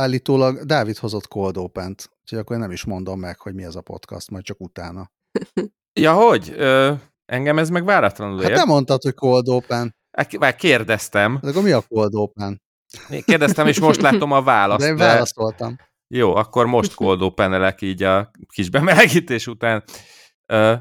állítólag Dávid hozott Cold Open-t, úgyhogy akkor én nem is mondom meg, hogy mi ez a podcast, majd csak utána. Ja, hogy? Ö, engem ez meg váratlanul Hát ért. nem mondtad, hogy Cold Open. Hát, Már kérdeztem. De akkor mi a Cold Open? Én kérdeztem, és most látom a választ. De én de- válaszoltam. Jó, akkor most koldó penelek így a kis bemelegítés után. Ö,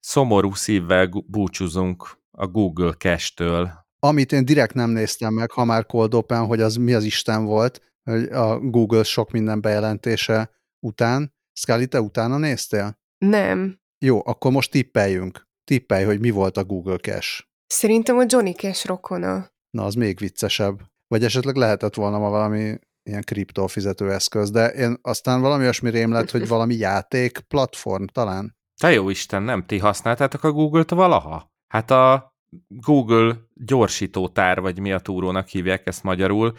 szomorú szívvel búcsúzunk a Google Cache-től. Amit én direkt nem néztem meg, ha már Cold Open, hogy az mi az Isten volt, a Google sok minden bejelentése után. Scully, te utána néztél? Nem. Jó, akkor most tippeljünk. Tippelj, hogy mi volt a Google Cache. Szerintem a Johnny Cash rokona. Na, az még viccesebb. Vagy esetleg lehetett volna ma valami ilyen kripto fizetőeszköz, de én aztán valami olyasmi rém lett, hogy valami játék platform talán. Te jó Isten, nem ti használtátok a Google-t valaha? Hát a Google gyorsítótár, vagy mi a túrónak hívják ezt magyarul,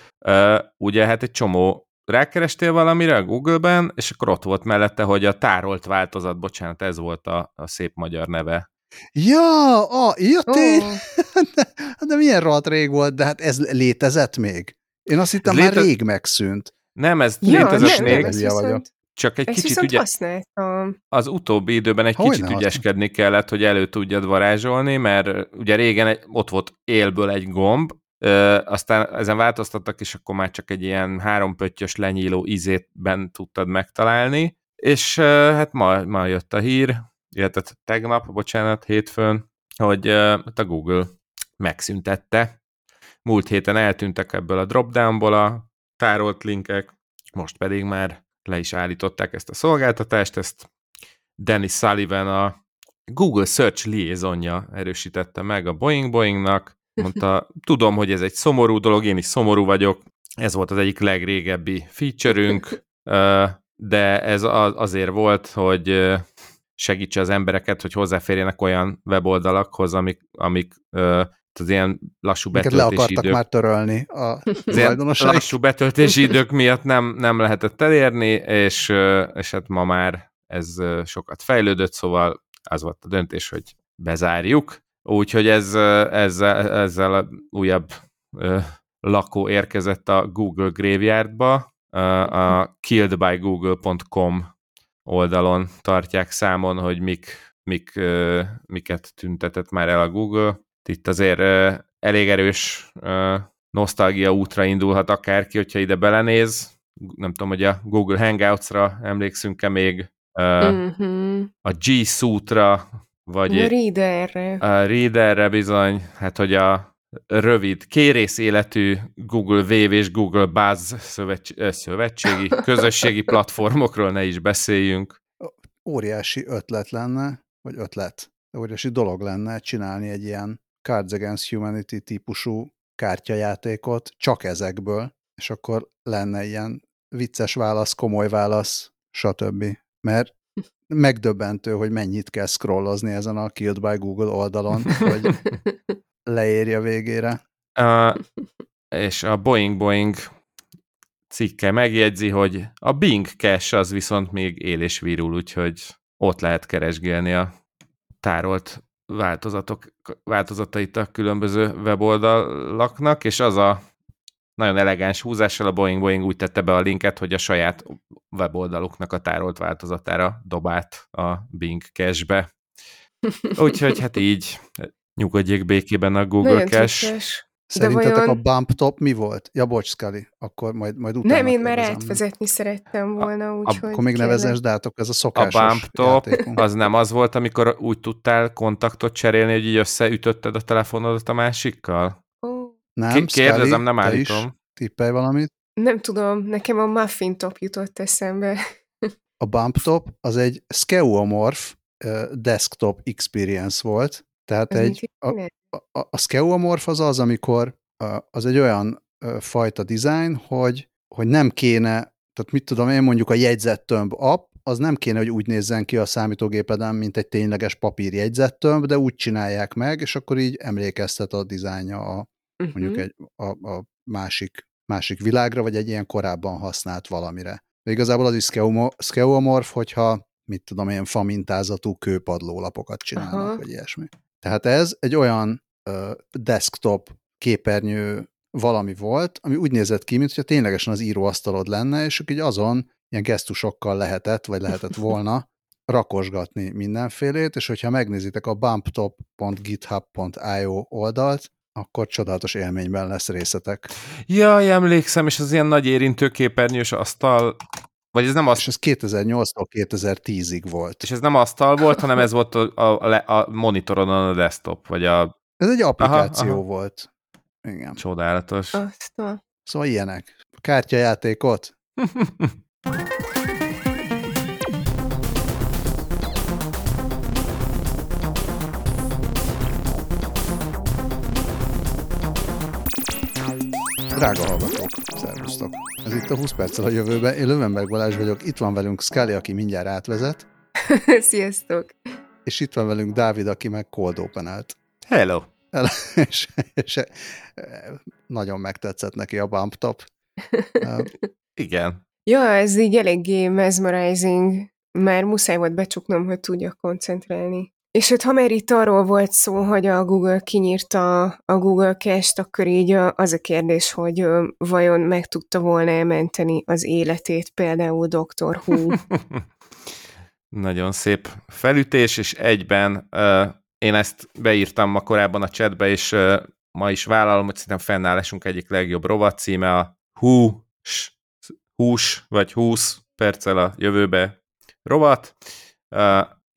ugye hát egy csomó rákerestél valamire a Google-ben, és akkor ott volt mellette, hogy a tárolt változat, bocsánat, ez volt a, a szép magyar neve. Ja, a, ja, tény, de, de milyen rohadt rég volt, de hát ez létezett még. Én azt hittem, Ez már léte- rég megszűnt. Nem, ez ja, létezett nem, még, nem, csak egy ezt kicsit viszont ugye használtam. az utóbbi időben egy Hogyne kicsit használ- ügyeskedni kellett, hogy elő tudjad varázsolni, mert ugye régen egy, ott volt élből egy gomb, ö, aztán ezen változtattak, és akkor már csak egy ilyen háromпöttyös lenyíló izétben tudtad megtalálni, és ö, hát ma, ma jött a hír, illetve tegnap, bocsánat, hétfőn, hogy ö, a Google megszüntette. Múlt héten eltűntek ebből a dropdownból a tárolt linkek, most pedig már le is állították ezt a szolgáltatást, ezt Dennis Sullivan a Google Search liaisonja erősítette meg a Boeing Boeingnak, mondta, tudom, hogy ez egy szomorú dolog, én is szomorú vagyok, ez volt az egyik legrégebbi featureünk, de ez azért volt, hogy segítse az embereket, hogy hozzáférjenek olyan weboldalakhoz, amik, amik az ilyen lassú Minket le betöltési akartak idők már törölni a tulajdonosai. lassú betöltési idők miatt nem, nem lehetett elérni, és, és hát ma már ez sokat fejlődött, szóval az volt a döntés, hogy bezárjuk. Úgyhogy ez, ezzel, ezzel újabb lakó érkezett a Google Graveyardba, a killedbygoogle.com oldalon tartják számon, hogy mik, mik, miket tüntetett már el a Google. Itt azért ö, elég erős ö, nosztalgia útra indulhat akárki, hogyha ide belenéz. Nem tudom, hogy a Google Hangouts-ra emlékszünk-e még, ö, Mhm. a G Suite-ra, vagy A Readerre. a Readerre bizony, hát hogy a rövid, kérész életű Google Wave és Google Buzz szövetség, szövetségi, közösségi platformokról ne is beszéljünk. Óriási ötlet lenne, vagy ötlet, óriási dolog lenne csinálni egy ilyen Cards Against Humanity típusú kártyajátékot csak ezekből, és akkor lenne ilyen vicces válasz, komoly válasz, stb. Mert megdöbbentő, hogy mennyit kell scrollozni ezen a Killed by Google oldalon, hogy leérje végére. Uh, és a Boeing Boeing cikke megjegyzi, hogy a Bing cache az viszont még él és virul, úgyhogy ott lehet keresgélni a tárolt változatok, változatait a különböző weboldalaknak, és az a nagyon elegáns húzással a Boeing Boeing úgy tette be a linket, hogy a saját weboldaluknak a tárolt változatára dobált a Bing cache-be. Úgyhogy hát így nyugodjék békében a Google Nagyon Cache. Szerintetek vajon- a bump top mi volt? Ja, bocs, Scully, akkor majd, majd utána Nem, én már átvezetni szerettem volna, úgyhogy Akkor még át, akkor ez a A szokásos bump top játékunk. az nem az volt, amikor úgy tudtál kontaktot cserélni, hogy így összeütötted a telefonodat a másikkal? Ó, Nem, Kérdezem, Scully, nem te is állítom. tippelj valamit. Nem tudom, nekem a muffin top jutott eszembe. A bump top az egy skeuomorph uh, desktop experience volt, tehát egy, a? A, a skeuomorph az az, amikor az egy olyan fajta design, hogy, hogy nem kéne, tehát mit tudom én mondjuk a jegyzettömb app, az nem kéne, hogy úgy nézzen ki a számítógépeden, mint egy tényleges papír jegyzettömb, de úgy csinálják meg, és akkor így emlékeztet a dizájnja a, mondjuk Mhm. egy, a, a másik, másik világra, vagy egy ilyen korábban használt valamire. De igazából az is skeuomorph, hogyha mit tudom én, famintázatú kőpadlólapokat csinálnak, Aha. vagy ilyesmi. Tehát ez egy olyan desktop képernyő valami volt, ami úgy nézett ki, mintha ténylegesen az íróasztalod lenne, és így azon ilyen gesztusokkal lehetett, vagy lehetett volna rakosgatni mindenfélét, és hogyha megnézitek a bumptop.github.io oldalt, akkor csodálatos élményben lesz részetek. Jaj, emlékszem, és az ilyen nagy érintőképernyős asztal, vagy ez nem És ez 2008-tól 2010-ig volt. És ez nem asztal volt, hanem ez volt a, a, a monitoron a desktop, vagy a... Ez egy applikáció aha, aha. volt. Igen. Csodálatos. Aztán. Szóval ilyenek. Kártyajátékot? Drága hallgatók, szervusztok! Ez itt a 20 perccel a jövőbe. Én Lövenberg Balázs vagyok, itt van velünk Scully, aki mindjárt átvezet. Sziasztok! És itt van velünk Dávid, aki meg cold open Hello! És, és, nagyon megtetszett neki a bump top. Igen. Ja, ez így eléggé mesmerizing. Már muszáj volt becsuknom, hogy tudjak koncentrálni. És hát ha már itt arról volt szó, hogy a Google kinyírta a Google Cache-t, akkor így az a kérdés, hogy vajon meg tudta volna elmenteni az életét például Dr. Who. Nagyon szép felütés, és egyben uh, én ezt beírtam ma korábban a chatbe, és ma is vállalom, hogy szerintem fennállásunk egyik legjobb rovat címe a hús, hús vagy 20 perccel a jövőbe rovat.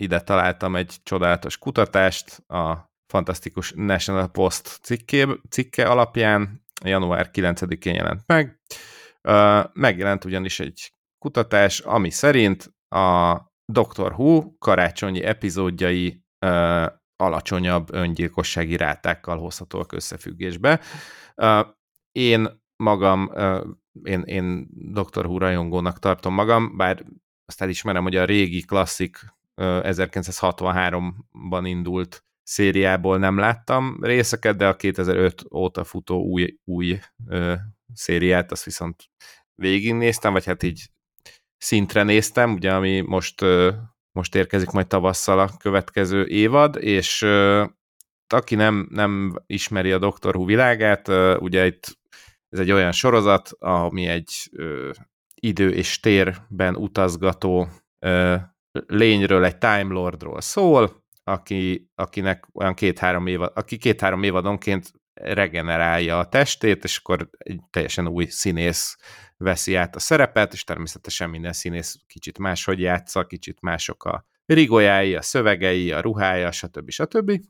Ide találtam egy csodálatos kutatást a fantasztikus National Post cikké, cikke alapján, január 9-én jelent meg. Megjelent ugyanis egy kutatás, ami szerint a Doctor Who karácsonyi epizódjai alacsonyabb öngyilkossági rátákkal hozhatóak összefüggésbe. Én magam, én, én Doctor Who tartom magam, bár azt elismerem, hogy a régi klasszik 1963-ban indult szériából nem láttam részeket, de a 2005 óta futó új, új ö, szériát, azt viszont végignéztem, vagy hát így szintre néztem, ugye, ami most, ö, most érkezik majd tavasszal a következő évad, és aki nem, nem ismeri a Doctor Who világát, ugye itt ez egy olyan sorozat, ami egy idő és térben utazgató lényről, egy Time Lordról szól, aki, akinek olyan két-három évad, aki két-három évadonként regenerálja a testét, és akkor egy teljesen új színész veszi át a szerepet, és természetesen minden színész kicsit máshogy játsza, kicsit mások a rigolyái, a szövegei, a ruhája, stb. stb.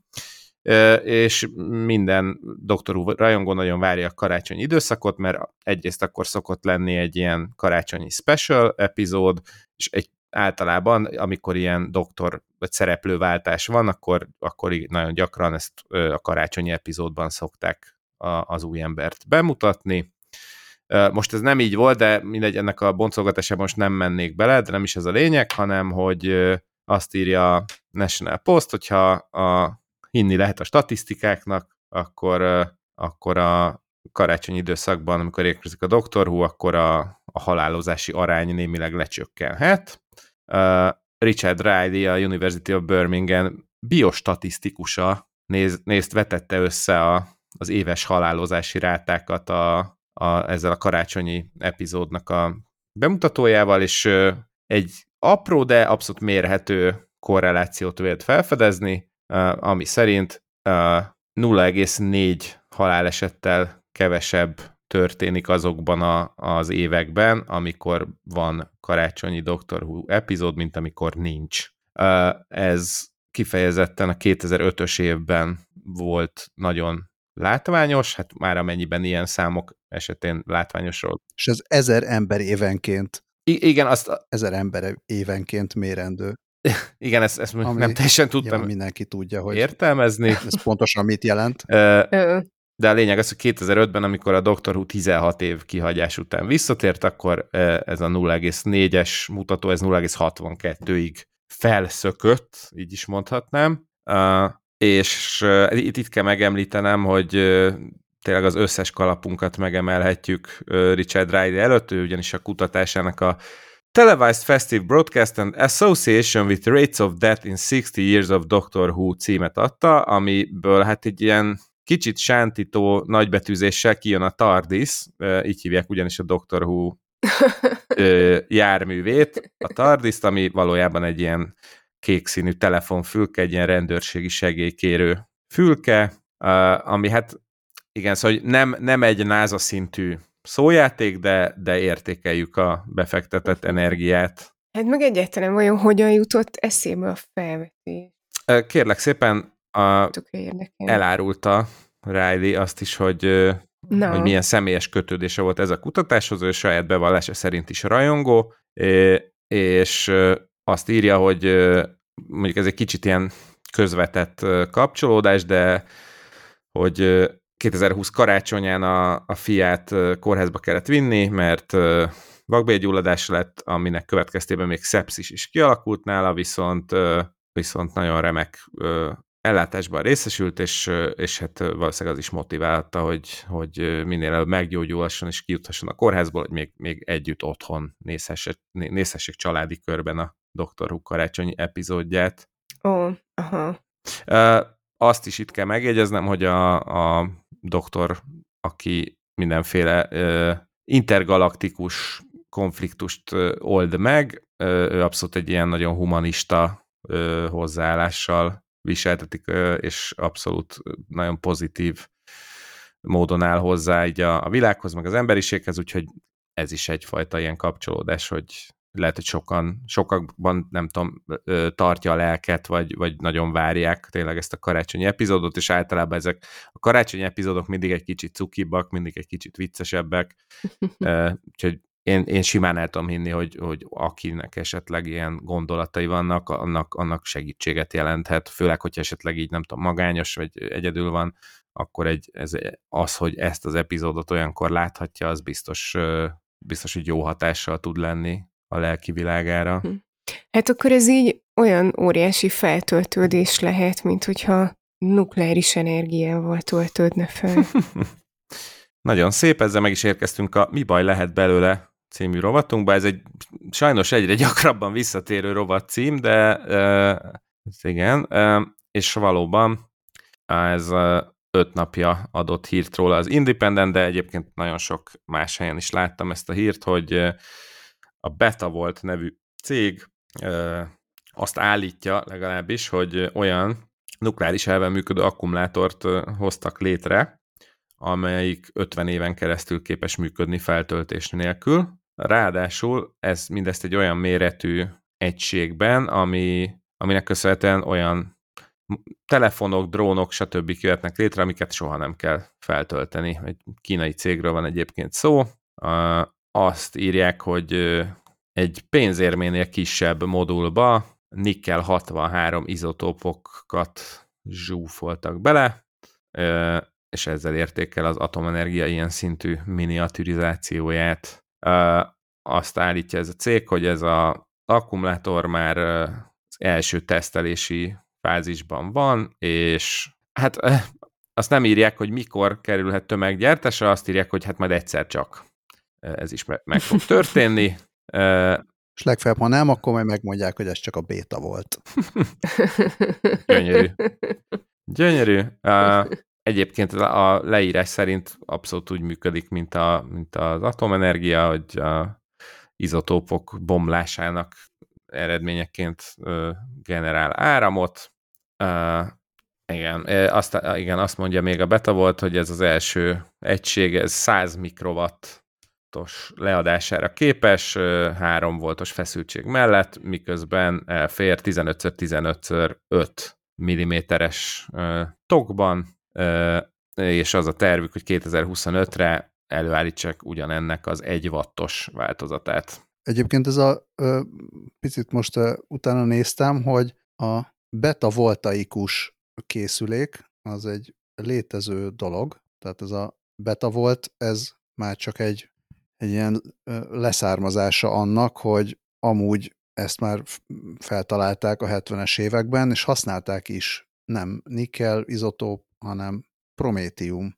És minden doktorú rajongó nagyon várja a karácsonyi időszakot, mert egyrészt akkor szokott lenni egy ilyen karácsonyi special epizód, és egy általában, amikor ilyen doktor vagy szereplőváltás van, akkor, akkor nagyon gyakran ezt a karácsonyi epizódban szokták a, az új embert bemutatni. Most ez nem így volt, de mindegy, ennek a boncolgatásában most nem mennék bele, de nem is ez a lényeg, hanem hogy azt írja a National Post, hogyha a, hinni lehet a statisztikáknak, akkor, akkor a karácsonyi időszakban, amikor érkezik a Doctor Who, akkor a, a halálozási arány némileg lecsökkenhet. Uh, Richard Riley, a University of Birmingham biostatisztikusa néz, nézt vetette össze a, az éves halálozási rátákat a, a, ezzel a karácsonyi epizódnak a bemutatójával, és egy apró, de abszolút mérhető korrelációt vélt felfedezni, uh, ami szerint uh, 0,4 halálesettel kevesebb történik azokban a, az években, amikor van karácsonyi Doctor Who epizód, mint amikor nincs. Ez kifejezetten a 2005-ös évben volt nagyon látványos, hát már amennyiben ilyen számok esetén látványosról. És ez ezer ember évenként. I- igen, azt... Ezer ember évenként mérendő. Igen, ezt, ezt nem teljesen tudtam mindenki tudja, hogy értelmezni. Ez pontosan mit jelent. De a lényeg az, hogy 2005-ben, amikor a Doctor Who 16 év kihagyás után visszatért, akkor ez a 0,4-es mutató, ez 0,62-ig felszökött, így is mondhatnám. És itt, itt kell megemlítenem, hogy tényleg az összes kalapunkat megemelhetjük Richard Riley előtt, ő ugyanis a kutatásának a Televised Festive Broadcast and Association with Rates of Death in 60 Years of Doctor Who címet adta, amiből hát egy ilyen kicsit sántító nagybetűzéssel kijön a TARDIS, így hívják ugyanis a Doctor Who járművét, a TARDIS, ami valójában egy ilyen kék színű telefonfülke, egy ilyen rendőrségi segélykérő fülke, ami hát igen, szóval nem, nem egy NASA szintű szójáték, de, de értékeljük a befektetett energiát. Hát meg egyáltalán vajon hogyan jutott eszébe a felvetés? Kérlek szépen, a, elárulta Riley azt is, hogy, no. hogy milyen személyes kötődése volt ez a kutatáshoz, ő saját bevallása szerint is rajongó, és azt írja, hogy mondjuk ez egy kicsit ilyen közvetett kapcsolódás, de hogy 2020 karácsonyán a, a fiát kórházba kellett vinni, mert vakbélgyulladás lett, aminek következtében még szepszis is kialakult nála, viszont, viszont nagyon remek ellátásban részesült, és, és hát valószínűleg az is motiválta, hogy, hogy minél előbb meggyógyulhasson és kijuthasson a kórházból, hogy még, még együtt otthon nézhessék, nézhessék családi körben a Dr. Who karácsonyi epizódját. Ó, aha. Azt is itt kell megjegyeznem, hogy a, a doktor, aki mindenféle intergalaktikus konfliktust old meg, ő abszolút egy ilyen nagyon humanista hozzáállással viseltetik, és abszolút nagyon pozitív módon áll hozzá így a, a világhoz, meg az emberiséghez, úgyhogy ez is egyfajta ilyen kapcsolódás, hogy lehet, hogy sokan, sokakban nem tudom, tartja a lelket, vagy, vagy nagyon várják tényleg ezt a karácsonyi epizódot, és általában ezek a karácsonyi epizódok mindig egy kicsit cukibbak, mindig egy kicsit viccesebbek, úgyhogy én, én simán el tudom hinni, hogy, hogy akinek esetleg ilyen gondolatai vannak, annak, annak segítséget jelenthet, főleg, hogyha esetleg így nem tudom, magányos, vagy egyedül van, akkor egy, ez, az, hogy ezt az epizódot olyankor láthatja, az biztos, biztos, hogy jó hatással tud lenni a lelki világára. Hm. Hát akkor ez így olyan óriási feltöltődés lehet, mint hogyha nukleáris energiával töltődne fel. Nagyon szép, ezzel meg is érkeztünk a Mi baj lehet belőle című rovatunkba. Ez egy sajnos egyre gyakrabban visszatérő rovat cím, de uh, igen, és valóban ez öt napja adott hírt róla az Independent, de egyébként nagyon sok más helyen is láttam ezt a hírt, hogy a Beta volt nevű cég azt állítja legalábbis, hogy olyan nukleáris elven működő akkumulátort hoztak létre, amelyik 50 éven keresztül képes működni feltöltés nélkül. Ráadásul ez mindezt egy olyan méretű egységben, ami, aminek köszönhetően olyan telefonok, drónok, stb. jöhetnek létre, amiket soha nem kell feltölteni. Egy kínai cégről van egyébként szó. Azt írják, hogy egy pénzérménél kisebb modulba nikkel 63 izotópokat zsúfoltak bele, és ezzel érték el az atomenergia ilyen szintű miniaturizációját. Azt állítja ez a cég, hogy ez az akkumulátor már az első tesztelési fázisban van, és hát azt nem írják, hogy mikor kerülhet tömeggyártásra, azt írják, hogy hát majd egyszer csak ez is meg fog történni. És legfeljebb, ha nem, akkor majd megmondják, hogy ez csak a béta volt. Gyönyörű. Gyönyörű. Uh, egyébként a leírás szerint abszolút úgy működik, mint, a, mint az atomenergia, hogy a izotópok bomlásának eredményeként generál áramot. Igen, azt, igen, azt mondja még a beta volt, hogy ez az első egység, ez 100 mikrowatt voltos leadására képes, 3 voltos feszültség mellett, miközben elfér 15x15x5 mm-es tokban, és az a tervük, hogy 2025-re előállítsák ugyanennek az 1 wattos változatát. Egyébként ez a picit most utána néztem, hogy a beta voltaikus készülék az egy létező dolog, tehát ez a beta volt, ez már csak egy egy ilyen leszármazása annak, hogy amúgy ezt már feltalálták a 70-es években, és használták is nem nikkel izotóp, hanem prométium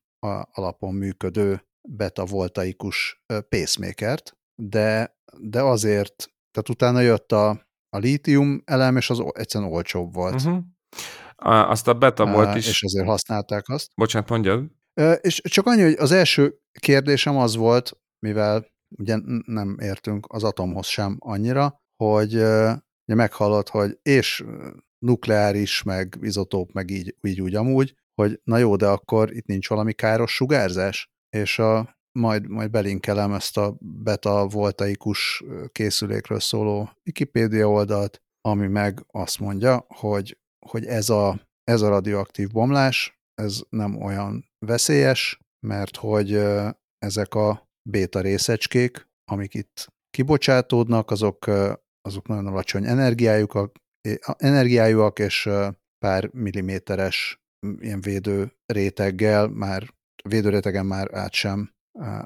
alapon működő beta voltaikus pacemakert, de, de azért, tehát utána jött a, a lítium elem, és az egyszerűen olcsóbb volt. Uh-huh. Azt a beta volt is. És azért használták azt. Bocsánat, mondjad. És csak annyi, hogy az első kérdésem az volt, mivel ugye nem értünk az atomhoz sem annyira, hogy ugye meghallott, hogy és nukleáris, meg izotóp, meg így, így úgy amúgy, hogy na jó, de akkor itt nincs valami káros sugárzás, és a, majd, majd belinkelem ezt a beta voltaikus készülékről szóló Wikipedia oldalt, ami meg azt mondja, hogy, hogy ez, a, ez a radioaktív bomlás, ez nem olyan veszélyes, mert hogy ezek a béta részecskék, amik itt kibocsátódnak, azok, azok nagyon alacsony energiájuk, energiájúak, és pár milliméteres ilyen védő réteggel már, védőrétegen már át sem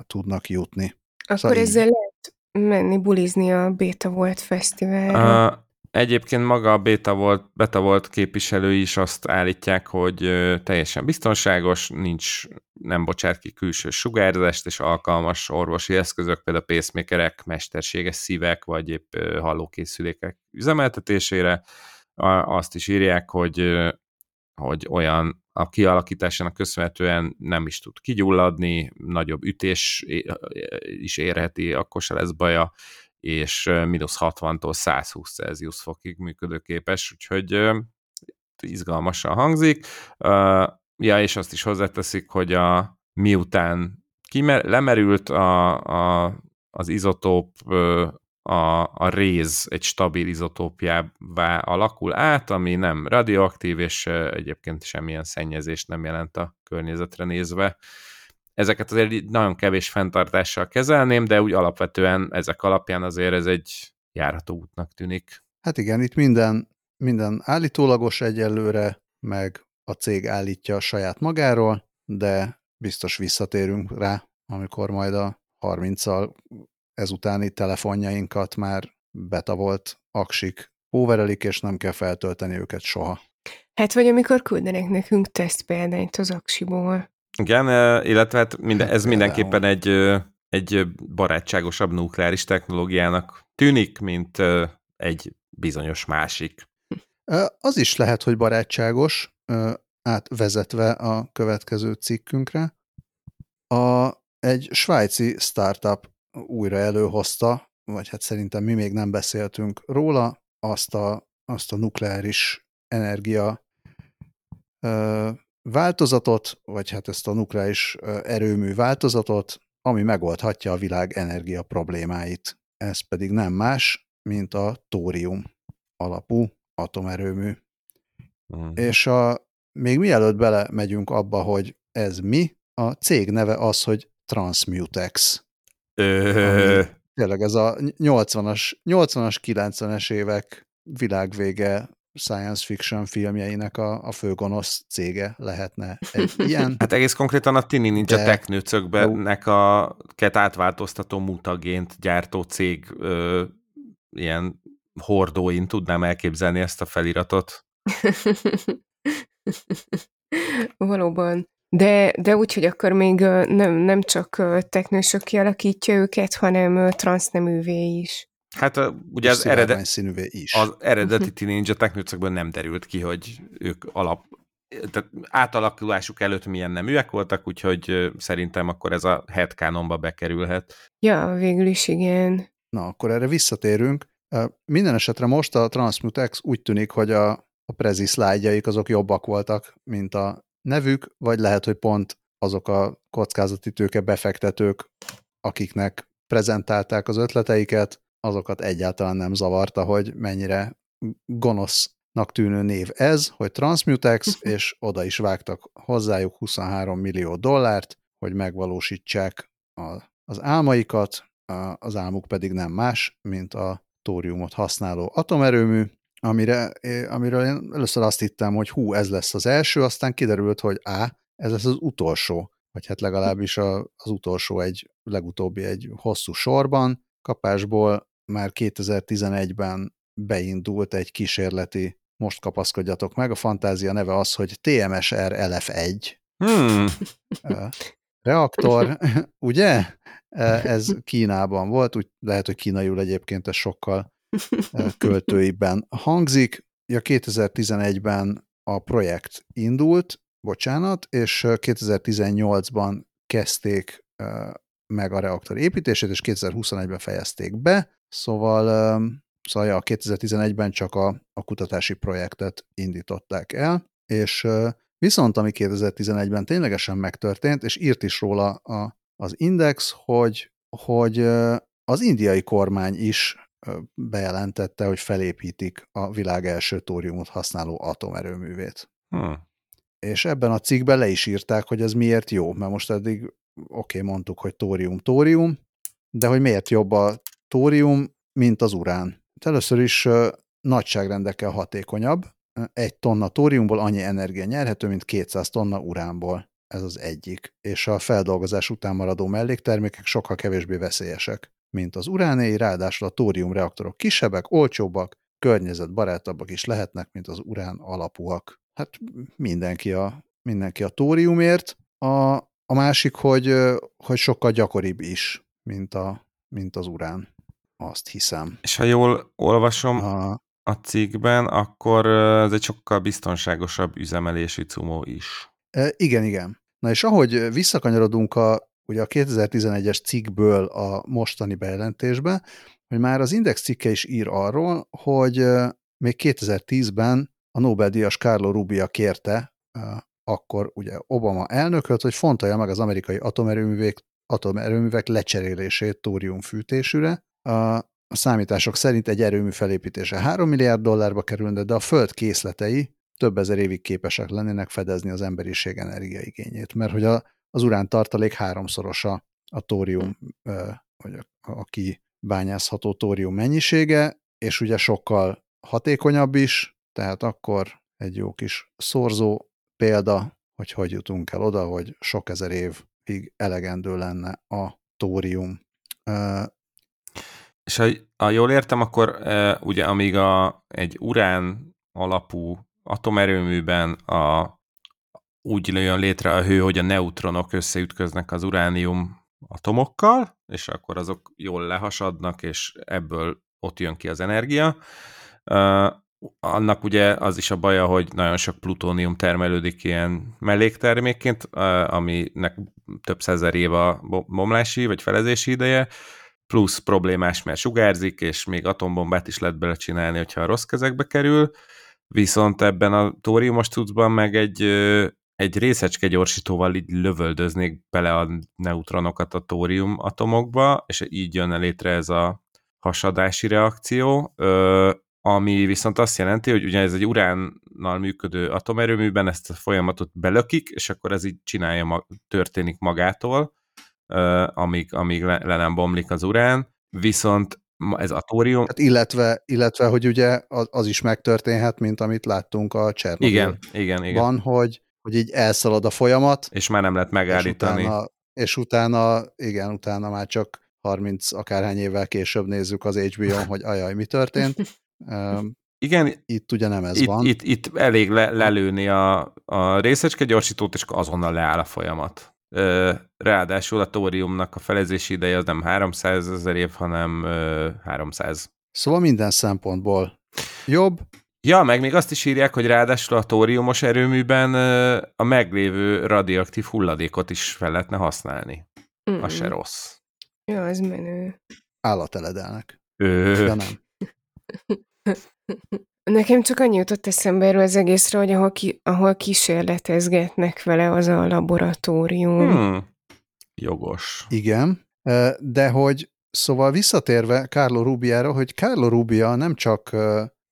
tudnak jutni. Akkor szóval ezzel így. lehet menni bulizni a Beta Volt Fesztiválra. Uh, egyébként maga a Beta Volt, Beta Volt képviselői is azt állítják, hogy teljesen biztonságos, nincs, nem bocsát ki külső sugárzást, és alkalmas orvosi eszközök, például pacemakerek, mesterséges szívek, vagy épp hallókészülékek üzemeltetésére. Azt is írják, hogy hogy olyan a kialakításának köszönhetően nem is tud kigyulladni, nagyobb ütés is érheti, akkor se lesz baja, és mínusz 60-tól 120 Celsius fokig működőképes, úgyhogy izgalmasan hangzik. Ja, és azt is hozzáteszik, hogy a, miután kimer, lemerült a, a, az izotóp a, a réz egy stabil izotópjává alakul át, ami nem radioaktív, és egyébként semmilyen szennyezést nem jelent a környezetre nézve. Ezeket azért nagyon kevés fenntartással kezelném, de úgy alapvetően ezek alapján azért ez egy járható útnak tűnik. Hát igen, itt minden, minden állítólagos egyelőre, meg a cég állítja a saját magáról, de biztos visszatérünk rá, amikor majd a 30-al ezutáni telefonjainkat már beta volt aksik óverelik, és nem kell feltölteni őket soha. Hát vagy amikor küldenek nekünk tesztpéldányt az aksiból. Igen, illetve hát minden, ez mindenképpen egy, egy barátságosabb nukleáris technológiának tűnik, mint egy bizonyos másik. Az is lehet, hogy barátságos, átvezetve a következő cikkünkre. A, egy svájci startup újra előhozta, vagy hát szerintem mi még nem beszéltünk róla, azt a, azt a nukleáris energia ö, változatot, vagy hát ezt a nukleáris erőmű változatot, ami megoldhatja a világ energia problémáit. Ez pedig nem más, mint a tórium alapú atomerőmű. Uh-huh. És a, még mielőtt bele megyünk abba, hogy ez mi, a cég neve az, hogy Transmutex. Ö... Tényleg ez a 80-as, 80-as, 90-es évek világvége science fiction filmjeinek a, a főgonosz cége lehetne egy ilyen. Hát egész konkrétan a Tini Ninja de... Technőcökbenek a ket átváltoztató mutagént gyártó cég ö, ilyen hordóin tudnám elképzelni ezt a feliratot. Valóban. De, de úgy, hogy akkor még nem, nem csak technősök kialakítja őket, hanem transzneművé is. Hát ugye az, eredet, színűvé is. az eredeti Ninja technőcökből nem derült ki, hogy ők alap, tehát átalakulásuk előtt milyen neműek voltak, úgyhogy szerintem akkor ez a headcanonba bekerülhet. Ja, végül is igen. Na, akkor erre visszatérünk. Minden esetre most a Transmutex úgy tűnik, hogy a, a prezi szlájdjaik azok jobbak voltak, mint a nevük, vagy lehet, hogy pont azok a kockázati tőke befektetők, akiknek prezentálták az ötleteiket, azokat egyáltalán nem zavarta, hogy mennyire gonosznak tűnő név ez, hogy Transmutex, és oda is vágtak hozzájuk 23 millió dollárt, hogy megvalósítsák a, az álmaikat, a, az álmuk pedig nem más, mint a tóriumot használó atomerőmű, amire, amiről én először azt hittem, hogy hú, ez lesz az első, aztán kiderült, hogy á, ez lesz az utolsó, vagy hát legalábbis a, az utolsó egy, legutóbbi egy hosszú sorban. Kapásból már 2011-ben beindult egy kísérleti, most kapaszkodjatok meg, a fantázia neve az, hogy TMSR LF1. Hmm. Reaktor, ugye? Ez Kínában volt, úgy lehet, hogy kínaiul egyébként ez sokkal költőiben hangzik. Ja, 2011-ben a projekt indult, bocsánat, és 2018-ban kezdték meg a reaktor építését, és 2021-ben fejezték be, szóval, szóval ja, 2011-ben csak a, a kutatási projektet indították el, és viszont ami 2011-ben ténylegesen megtörtént, és írt is róla a, az Index, hogy, hogy az indiai kormány is bejelentette, hogy felépítik a világ első tóriumot használó atomerőművét. Hmm. És ebben a cikkben le is írták, hogy ez miért jó, mert most eddig oké, okay, mondtuk, hogy tórium, tórium, de hogy miért jobb a tórium, mint az urán. Először is nagyságrendekkel hatékonyabb. Egy tonna tóriumból annyi energia nyerhető, mint 200 tonna uránból. Ez az egyik. És a feldolgozás után maradó melléktermékek sokkal kevésbé veszélyesek mint az uránéi, ráadásul a tórium reaktorok kisebbek, olcsóbbak, környezetbarátabbak is lehetnek, mint az urán alapúak. Hát mindenki a, mindenki a tóriumért. A, a másik, hogy, hogy sokkal gyakoribb is, mint, a, mint az urán. Azt hiszem. És ha jól olvasom a, a cikkben, akkor ez egy sokkal biztonságosabb üzemelési cumó is. E, igen, igen. Na és ahogy visszakanyarodunk a ugye a 2011-es cikkből a mostani bejelentésbe, hogy már az Index cikke is ír arról, hogy még 2010-ben a Nobel-díjas Carlo Rubia kérte akkor ugye Obama elnököt, hogy fontolja meg az amerikai atomerőművek, atomerőművek lecserélését tóriumfűtésűre. A számítások szerint egy erőmű felépítése 3 milliárd dollárba kerülne, de a föld készletei több ezer évig képesek lennének fedezni az emberiség energiaigényét, mert hogy a, az urán tartalék háromszorosa a tórium, vagy a, a kibányázható tórium mennyisége, és ugye sokkal hatékonyabb is, tehát akkor egy jó kis szorzó példa, hogy hogy jutunk el oda, hogy sok ezer évig elegendő lenne a tórium. És ha, ha jól értem, akkor ugye amíg a, egy urán alapú atomerőműben a úgy jön létre a hő, hogy a neutronok összeütköznek az uránium atomokkal, és akkor azok jól lehasadnak, és ebből ott jön ki az energia. Annak ugye az is a baja, hogy nagyon sok plutónium termelődik ilyen melléktermékként, uh, aminek több százer év a bomlási vagy felezési ideje, plusz problémás, mert sugárzik, és még atombombát is lehet belecsinálni, hogyha a rossz kezekbe kerül, viszont ebben a tóriumos tudszban meg egy egy részecske gyorsítóval így lövöldöznék bele a neutronokat a tórium atomokba, és így jönne létre ez a hasadási reakció, ami viszont azt jelenti, hogy ugye ez egy uránnal működő atomerőműben ezt a folyamatot belökik, és akkor ez így csinálja, történik magától, amíg, amíg le, le nem bomlik az urán, viszont ez a tórium... Hát illetve, illetve, hogy ugye az, az is megtörténhet, mint amit láttunk a Csernobyl. Igen, igen, igen. Van, hogy hogy így elszalad a folyamat. És már nem lehet megállítani. És utána, és utána igen, utána már csak 30 akárhány évvel később nézzük az HBO-n, hogy ajaj, mi történt. Igen, itt ugye nem ez itt, van. Itt, itt elég le, lelőni a, a részecske gyorsítót, és azonnal leáll a folyamat. Ráadásul a tóriumnak a felezési ideje az nem 300 ezer év, hanem 300. Szóval minden szempontból jobb, Ja, meg még azt is írják, hogy ráadásul a tóriumos erőműben a meglévő radioaktív hulladékot is fel lehetne használni. Mm. Az se rossz. Ja, az menő. Állateledelnek. Ő. Ja, nem. Nekem csak annyi jutott eszembe erről az egészre, hogy ahol, ki, ahol kísérletezgetnek vele, az a laboratórium. Hmm. Jogos. Igen, de hogy szóval visszatérve Carlo Rubiára, hogy Carlo Rubia nem csak,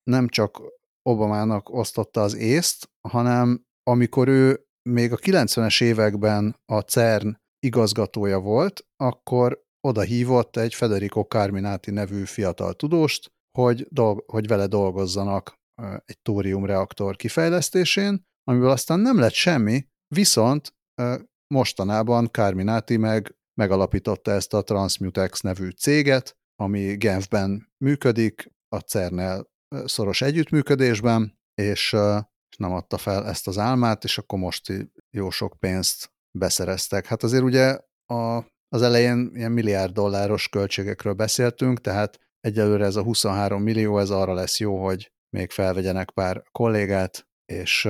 nem csak Obamának osztotta az észt, hanem amikor ő még a 90-es években a CERN igazgatója volt, akkor oda hívott egy Federico Carminati nevű fiatal tudóst, hogy, dolg- hogy vele dolgozzanak egy tóriumreaktor kifejlesztésén, amiből aztán nem lett semmi, viszont mostanában Carminati meg megalapította ezt a Transmutex nevű céget, ami Genfben működik, a cern szoros együttműködésben, és nem adta fel ezt az álmát, és akkor most jó sok pénzt beszereztek. Hát azért ugye a, az elején ilyen milliárd dolláros költségekről beszéltünk, tehát egyelőre ez a 23 millió, ez arra lesz jó, hogy még felvegyenek pár kollégát, és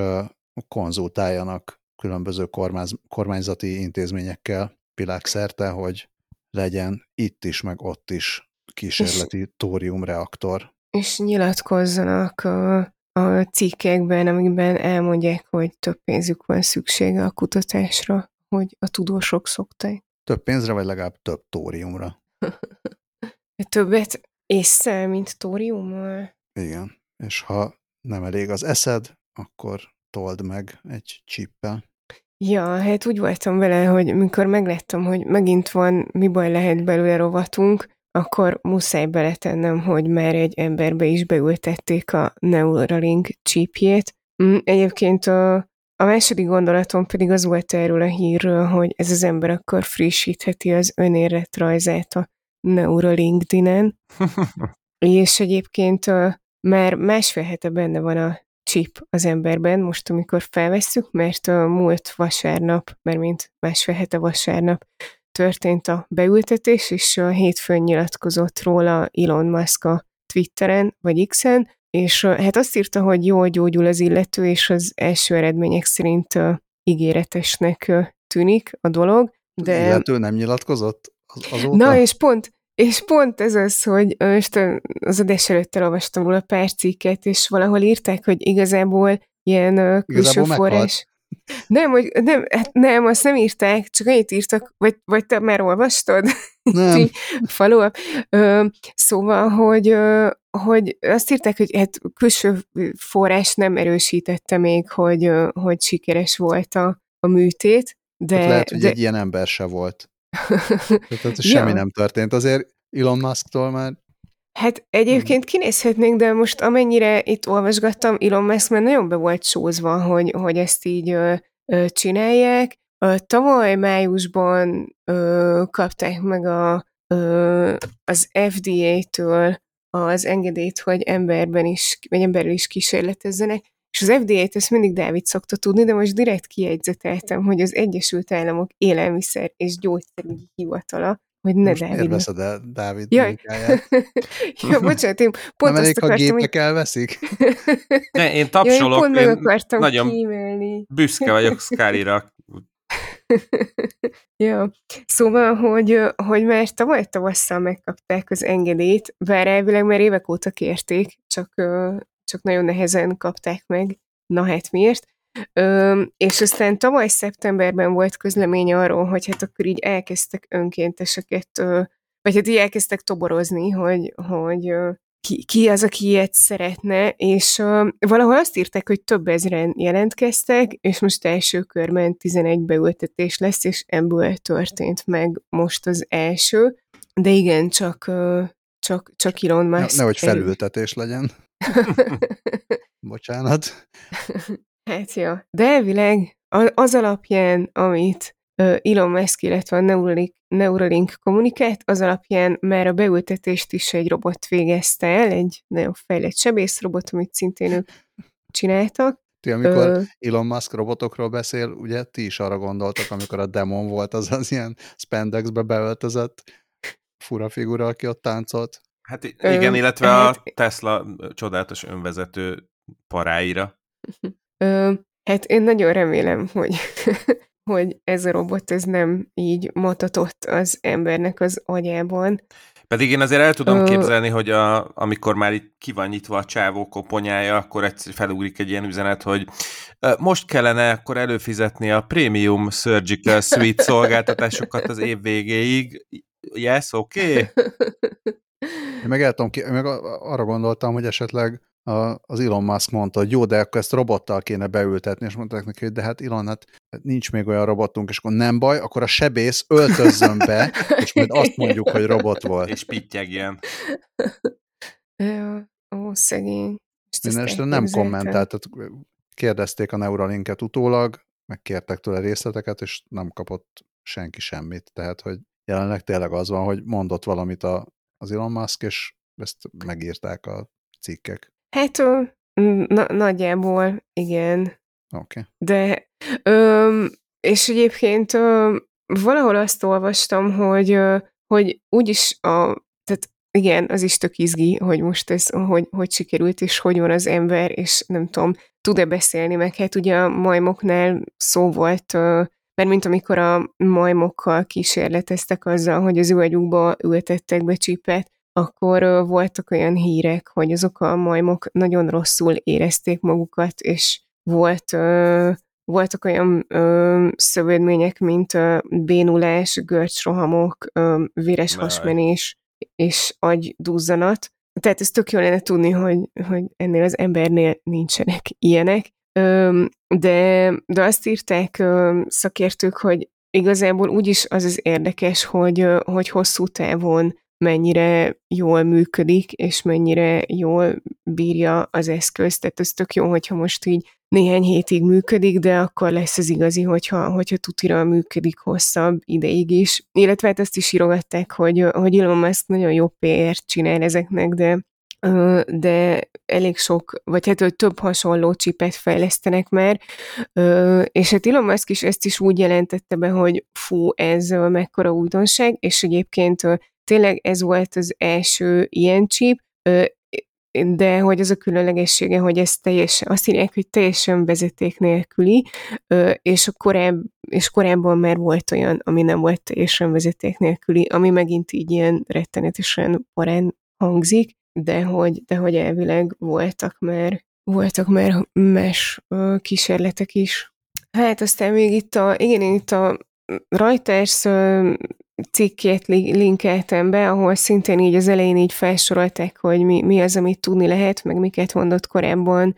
konzultáljanak különböző kormáz, kormányzati intézményekkel világszerte, hogy legyen itt is, meg ott is kísérleti tóriumreaktor. És nyilatkozzanak a, a cikkekben, amikben elmondják, hogy több pénzük van szüksége a kutatásra, hogy a tudósok szokták. Több pénzre, vagy legalább több tóriumra? Többet észre, mint tóriummal? Igen, és ha nem elég az eszed, akkor told meg egy csippel. Ja, hát úgy voltam vele, hogy mikor megláttam, hogy megint van, mi baj lehet belőle rovatunk, akkor muszáj beletennem, hogy már egy emberbe is beültették a Neuralink csípjét. Mm, egyébként a, a második gondolatom pedig az volt erről a hírről, hogy ez az ember akkor frissítheti az önéletrajzát a Neuralinkdinen, és egyébként a, már másfél hete benne van a chip az emberben, most amikor felvesszük, mert a múlt vasárnap, mert mint másfél hete vasárnap történt a beültetés, és a hétfőn nyilatkozott róla Elon Musk a Twitteren, vagy X-en, és hát azt írta, hogy jól gyógyul az illető, és az első eredmények szerint ígéretesnek tűnik a dolog. De... Az illető nem nyilatkozott azóta? Na, és pont, és pont ez az, hogy most az adás előtt elolvastam róla pár cikket, és valahol írták, hogy igazából ilyen külső forrás... Nem, hogy, nem, hát nem, azt nem írták, csak annyit írtak, vagy, vagy te már olvastad? Nem. Ö, szóval, hogy, ö, hogy azt írták, hogy hát külső forrás nem erősítette még, hogy, ö, hogy sikeres volt a, a műtét, de... Hát lehet, hogy de... egy ilyen ember se volt. Tehát semmi ja. nem történt. Azért Elon Musk-tól már Hát egyébként kinézhetnénk, de most amennyire itt olvasgattam, Elon Musk már nagyon be volt sózva, hogy, hogy ezt így ö, ö, csinálják. Ö, tavaly májusban ö, kapták meg a, ö, az FDA-től az engedélyt, hogy emberben is, vagy emberrel is kísérletezzenek, és az FDA-t ezt mindig Dávid szokta tudni, de most direkt kiegyzeteltem, hogy az Egyesült Államok élelmiszer és gyógyszerügyi hivatala hogy ne Most Dávid. miért veszed el Dávid ja. ja, bocsánat, én pont Nem azt elég, akartam, ha gépek elveszik? Ne, én tapsolok, ja, én, pont meg én akartam nagyon kímélni. büszke vagyok Scully-ra. ja, szóval, hogy, hogy már tavaly tavasszal megkapták az engedélyt, bár elvileg már évek óta kérték, csak, csak nagyon nehezen kapták meg. Na hát miért? Ö, és aztán tavaly szeptemberben volt közlemény arról, hogy hát akkor így elkezdtek önkénteseket, ö, vagy hát így elkezdtek toborozni, hogy, hogy ö, ki, ki az, aki ilyet szeretne, és ö, valahol azt írták, hogy több ezeren jelentkeztek, és most első körben 11 beültetés lesz, és ebből történt meg most az első, de igen, csak, ö, csak, csak Elon Musk. Ne, nehogy felültetés legyen. Bocsánat. Hát jó. De elvileg az alapján, amit Elon Musk, illetve a Neuralink, Neuralink kommunikált, az alapján már a beültetést is egy robot végezte el, egy nagyon fejlett sebészrobot, amit szintén ők csináltak. Ti, amikor Ö... Elon Musk robotokról beszél, ugye ti is arra gondoltak, amikor a demon volt az az ilyen spandexbe beöltözött fura figura, aki ott táncolt. Hát igen, Ö, illetve hát... a Tesla csodálatos önvezető paráira. Ö, hát én nagyon remélem, hogy, hogy ez a robot ez nem így matatott az embernek az agyában. Pedig én azért el tudom Ö... képzelni, hogy a, amikor már itt ki van nyitva a csávó koponyája, akkor egyszer felugrik egy ilyen üzenet, hogy most kellene akkor előfizetni a Premium Surgical Suite szolgáltatásokat az év végéig. Yes, oké? Okay? Én meg, el tudom, meg arra gondoltam, hogy esetleg a, az Elon Musk mondta, hogy jó, de akkor ezt robottal kéne beültetni, és mondták neki, hogy de hát Elon, hát nincs még olyan robotunk, és akkor nem baj, akkor a sebész öltözzön be, és majd azt mondjuk, hogy robot volt. És pittyegjen. Ja, ó, szegény. Mindenesetre nem kommentált, tehát kérdezték a Neuralinket utólag, megkértek tőle részleteket, és nem kapott senki semmit. Tehát, hogy jelenleg tényleg az van, hogy mondott valamit a, az Elon Musk, és ezt megírták a cikkek. Hát na, nagyjából igen. Oké. Okay. De, ö, és egyébként ö, valahol azt olvastam, hogy, hogy úgyis a, tehát igen, az is tök izgi, hogy most ez, hogy, hogy sikerült, és hogy van az ember, és nem tudom, tud-e beszélni, meg hát ugye a majmoknál szó volt, mert mint amikor a majmokkal kísérleteztek azzal, hogy az üvegyükba ültettek be csipet, akkor voltak olyan hírek, hogy azok a majmok nagyon rosszul érezték magukat, és volt, voltak olyan szövődmények, mint bénulás, görcsrohamok, véres hasmenés és agydúzzanat. Tehát ez tök jó lenne tudni, hogy, hogy ennél az embernél nincsenek ilyenek. De, de azt írták szakértők, hogy igazából úgyis az az érdekes, hogy, hogy hosszú távon mennyire jól működik, és mennyire jól bírja az eszköz. Tehát ez tök jó, hogyha most így néhány hétig működik, de akkor lesz az igazi, hogyha, hogyha tutira működik hosszabb ideig is. Illetve hát ezt is írogatták, hogy, hogy Elon Musk nagyon jó PR-t csinál ezeknek, de de elég sok, vagy hát hogy több hasonló csipet fejlesztenek már, és hát Elon Musk is ezt is úgy jelentette be, hogy fú, ez mekkora újdonság, és egyébként tényleg ez volt az első ilyen csíp, de hogy az a különlegessége, hogy ez teljesen, azt írják, hogy teljesen vezeték nélküli, és, a korább, és korábban már volt olyan, ami nem volt teljesen vezeték nélküli, ami megint így ilyen rettenetesen parán hangzik, de hogy, de hogy elvileg voltak már, voltak már más kísérletek is. Hát aztán még itt a, igen, én itt a Reuters cikkét linkeltem be, ahol szintén így az elején így felsorolták, hogy mi, mi az, amit tudni lehet, meg miket mondott korábban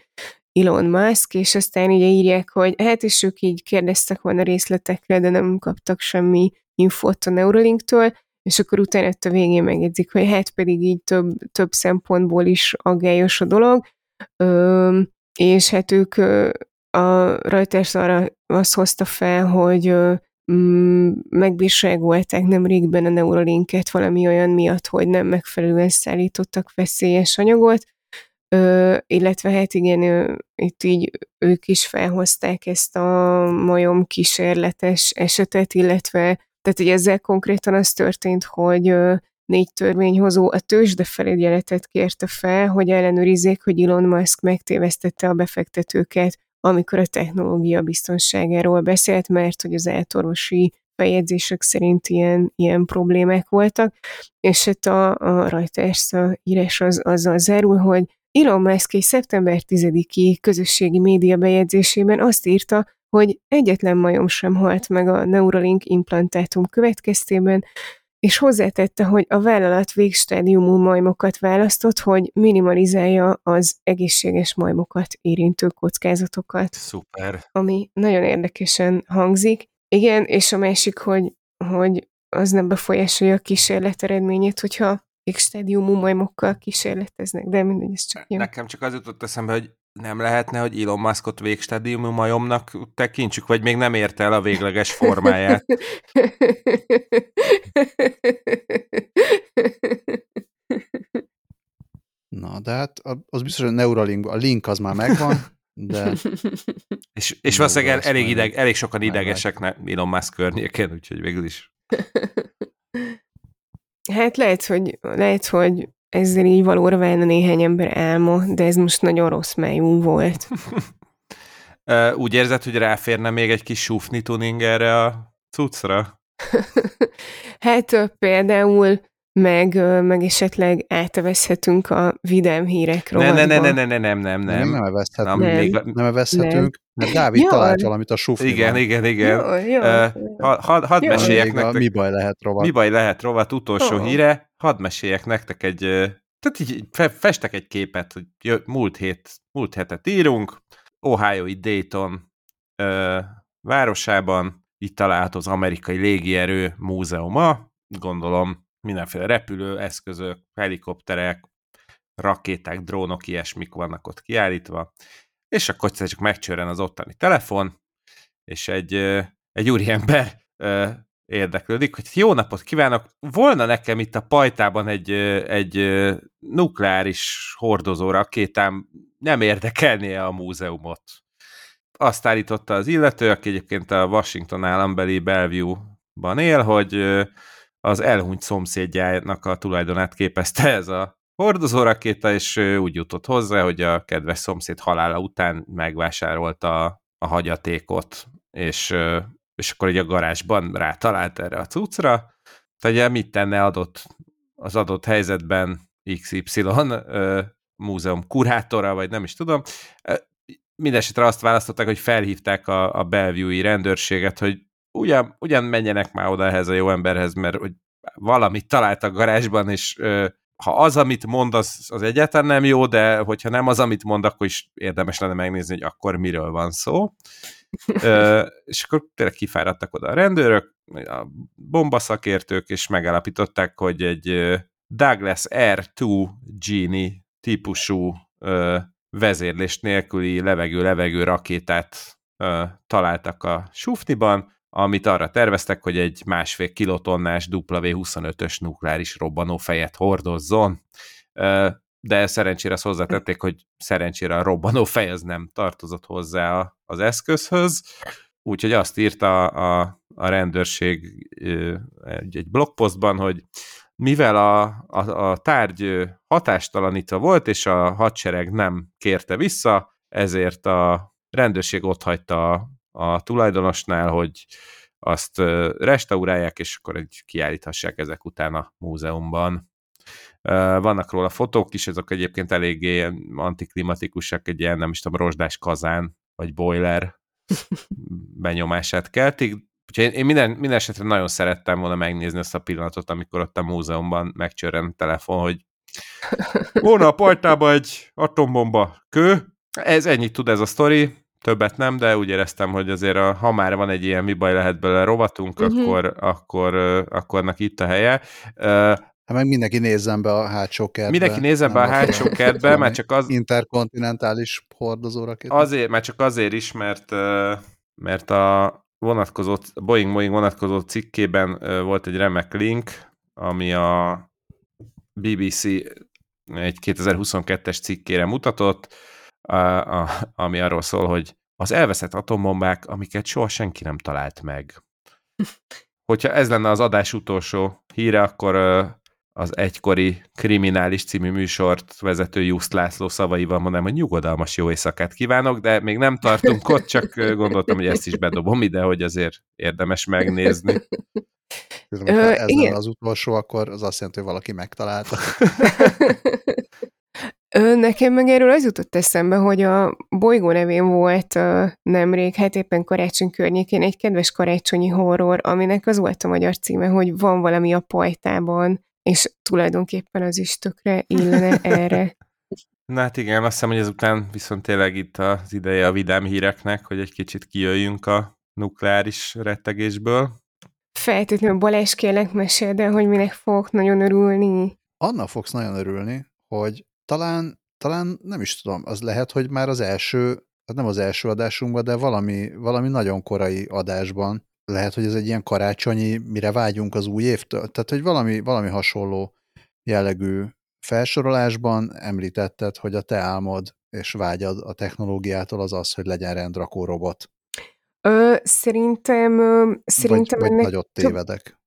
Elon Musk, és aztán így írják, hogy hát és ők így kérdeztek volna részletekre, de nem kaptak semmi infót a Neuralinktől, és akkor utána a végén megjegyzik, hogy hát pedig így több, több szempontból is aggályos a dolog, Ö, és hát ők a Reuters arra azt hozta fel, hogy megbírságolták nemrégben a Neuralinket valami olyan miatt, hogy nem megfelelően szállítottak veszélyes anyagot, Ö, illetve hát igen, ö, itt így ők is felhozták ezt a majom kísérletes esetet, illetve tehát hogy ezzel konkrétan az történt, hogy ö, négy törvényhozó a tőzsde felügyeletet kérte fel, hogy ellenőrizzék, hogy Elon Musk megtévesztette a befektetőket amikor a technológia biztonságáról beszélt, mert hogy az eltorvosi bejegyzések szerint ilyen, ilyen problémák voltak, és hát a, a Reuters a írás az, azzal zárul, hogy Elon Musk egy szeptember 10-i közösségi média bejegyzésében azt írta, hogy egyetlen majom sem halt meg a Neuralink implantátum következtében, és hozzátette, hogy a vállalat végstádiumú majmokat választott, hogy minimalizálja az egészséges majmokat érintő kockázatokat. Szuper. Ami nagyon érdekesen hangzik. Igen, és a másik, hogy, hogy az nem befolyásolja a kísérlet eredményét, hogyha végstádiumú majmokkal kísérleteznek, de mindegy, ez csak jó. Nekem csak az jutott eszembe, hogy nem lehetne, hogy Elon Muskot végstádiumú majomnak tekintsük, vagy még nem érte el a végleges formáját? Na, de hát az biztos, hogy a Neuralink, a link az már megvan, de... és, és valószínűleg el, elég, ideg, elég sokan idegesek ne, Elon Musk környéken, úgyhogy végül is. Hát lehet, hogy, lehet, hogy ezzel így valóra néhány ember álma, de ez most nagyon rossz májú volt. Úgy érzed, hogy ráférne még egy kis sufni tuning erre a cuccra? hát például meg, meg esetleg átevezhetünk a vidám hírek ne, ne, ne, ne, ne, ne, nem, nem, nem. Nem, nem evezhetünk. Nem, még... nem evezhetünk, mert Dávid jó. talált valamit a sufniban. Igen, igen, igen. Jó, jó. Uh, ha, had, hadd jó. meséljek nektek. Mi baj lehet rovat. Mi baj lehet rovat utolsó oh. híre. Hadd meséljek nektek egy, tehát így festek egy képet, hogy múlt, hét, múlt hetet írunk, Ohio-i Dayton ö, városában, itt található az amerikai légierő múzeuma, gondolom mindenféle repülő, eszközök, helikopterek, rakéták, drónok, ilyesmik vannak ott kiállítva, és akkor csak megcsörren az ottani telefon, és egy, egy úriember érdeklődik, hogy jó napot kívánok, volna nekem itt a pajtában egy, egy nukleáris hordozó rakétám, nem érdekelnie a múzeumot. Azt állította az illető, aki egyébként a Washington állambeli Bellevue-ban él, hogy az elhunyt szomszédjának a tulajdonát képezte ez a hordozórakéta, és úgy jutott hozzá, hogy a kedves szomszéd halála után megvásárolta a hagyatékot, és, és akkor egy a garázsban rátalált erre a cuccra. Tehát ugye mit tenne adott, az adott helyzetben XY múzeum kurátora, vagy nem is tudom. Mindenesetre azt választották, hogy felhívták a, a Bellevue-i rendőrséget, hogy ugyan, ugyan menjenek már oda ehhez a jó emberhez, mert hogy valamit talált a garázsban, és ö, ha az, amit mond, az, az egyáltalán nem jó, de hogyha nem az, amit mond, akkor is érdemes lenne megnézni, hogy akkor miről van szó. És akkor tényleg kifáradtak oda a rendőrök, a bombaszakértők, és megállapították, hogy egy Douglas R2 Genie típusú vezérlés nélküli levegő-levegő rakétát találtak a sufniban, amit arra terveztek, hogy egy másfél kilotonnás W25-ös nukleáris robbanófejet hordozzon, de szerencsére azt hozzátették, hogy szerencsére a robbanófej az nem tartozott hozzá az eszközhöz, úgyhogy azt írta a, a rendőrség egy, egy blogpostban, hogy mivel a, a, a tárgy hatástalanítva volt, és a hadsereg nem kérte vissza, ezért a rendőrség ott hagyta a tulajdonosnál, hogy azt restaurálják, és akkor egy kiállíthassák ezek után a múzeumban. Vannak róla fotók is, ezek egyébként eléggé antiklimatikusak, egy ilyen, nem is tudom, rozsdás kazán, vagy boiler benyomását keltik. Úgyhogy én minden, minden esetre nagyon szerettem volna megnézni ezt a pillanatot, amikor ott a múzeumban megcsörren a telefon, hogy volna a pajtába egy atombomba kő. Ez ennyit tud ez a sztori, többet nem, de úgy éreztem, hogy azért a, ha már van egy ilyen mi baj lehet belőle rovatunk, uh-huh. akkor, akkor, akkornak itt a helye. Hát meg mindenki nézzen be a hátsó kertbe. Mindenki nézzen be a hátsó kertbe, mert csak az... Interkontinentális hordozóra. Azért, mert csak azért is, mert, mert a vonatkozó, Boeing Boeing vonatkozó cikkében volt egy remek link, ami a BBC egy 2022-es cikkére mutatott, a, a, ami arról szól, hogy az elveszett atombombák, amiket soha senki nem talált meg. Hogyha ez lenne az adás utolsó híre, akkor az egykori kriminális című műsort vezető Just László szavaival mondanám, hogy nyugodalmas jó éjszakát kívánok, de még nem tartunk ott, csak gondoltam, hogy ezt is bedobom ide, hogy azért érdemes megnézni. Tudom, ha ez igen. az utolsó, akkor az azt jelenti, hogy valaki megtalálta. Nekem meg erről az jutott eszembe, hogy a bolygó nevén volt nemrég, hát éppen karácsony környékén egy kedves karácsonyi horror, aminek az volt a magyar címe, hogy van valami a pajtában, és tulajdonképpen az is tökre illene erre. Na hát igen, azt hiszem, hogy ezután viszont tényleg itt az ideje a vidám híreknek, hogy egy kicsit kijöjjünk a nukleáris rettegésből. Feltétlenül Balázs kérlek mesél, de hogy minek fogok nagyon örülni. Annak fogsz nagyon örülni, hogy talán, talán nem is tudom, az lehet, hogy már az első, hát nem az első adásunkban, de valami, valami nagyon korai adásban, lehet, hogy ez egy ilyen karácsonyi, mire vágyunk az új évtől, tehát hogy valami, valami hasonló jellegű felsorolásban említetted, hogy a te álmod és vágyad a technológiától az az, hogy legyen rendrakó robot. Ö, szerintem, ö, szerintem vagy, vagy nagyot tévedek.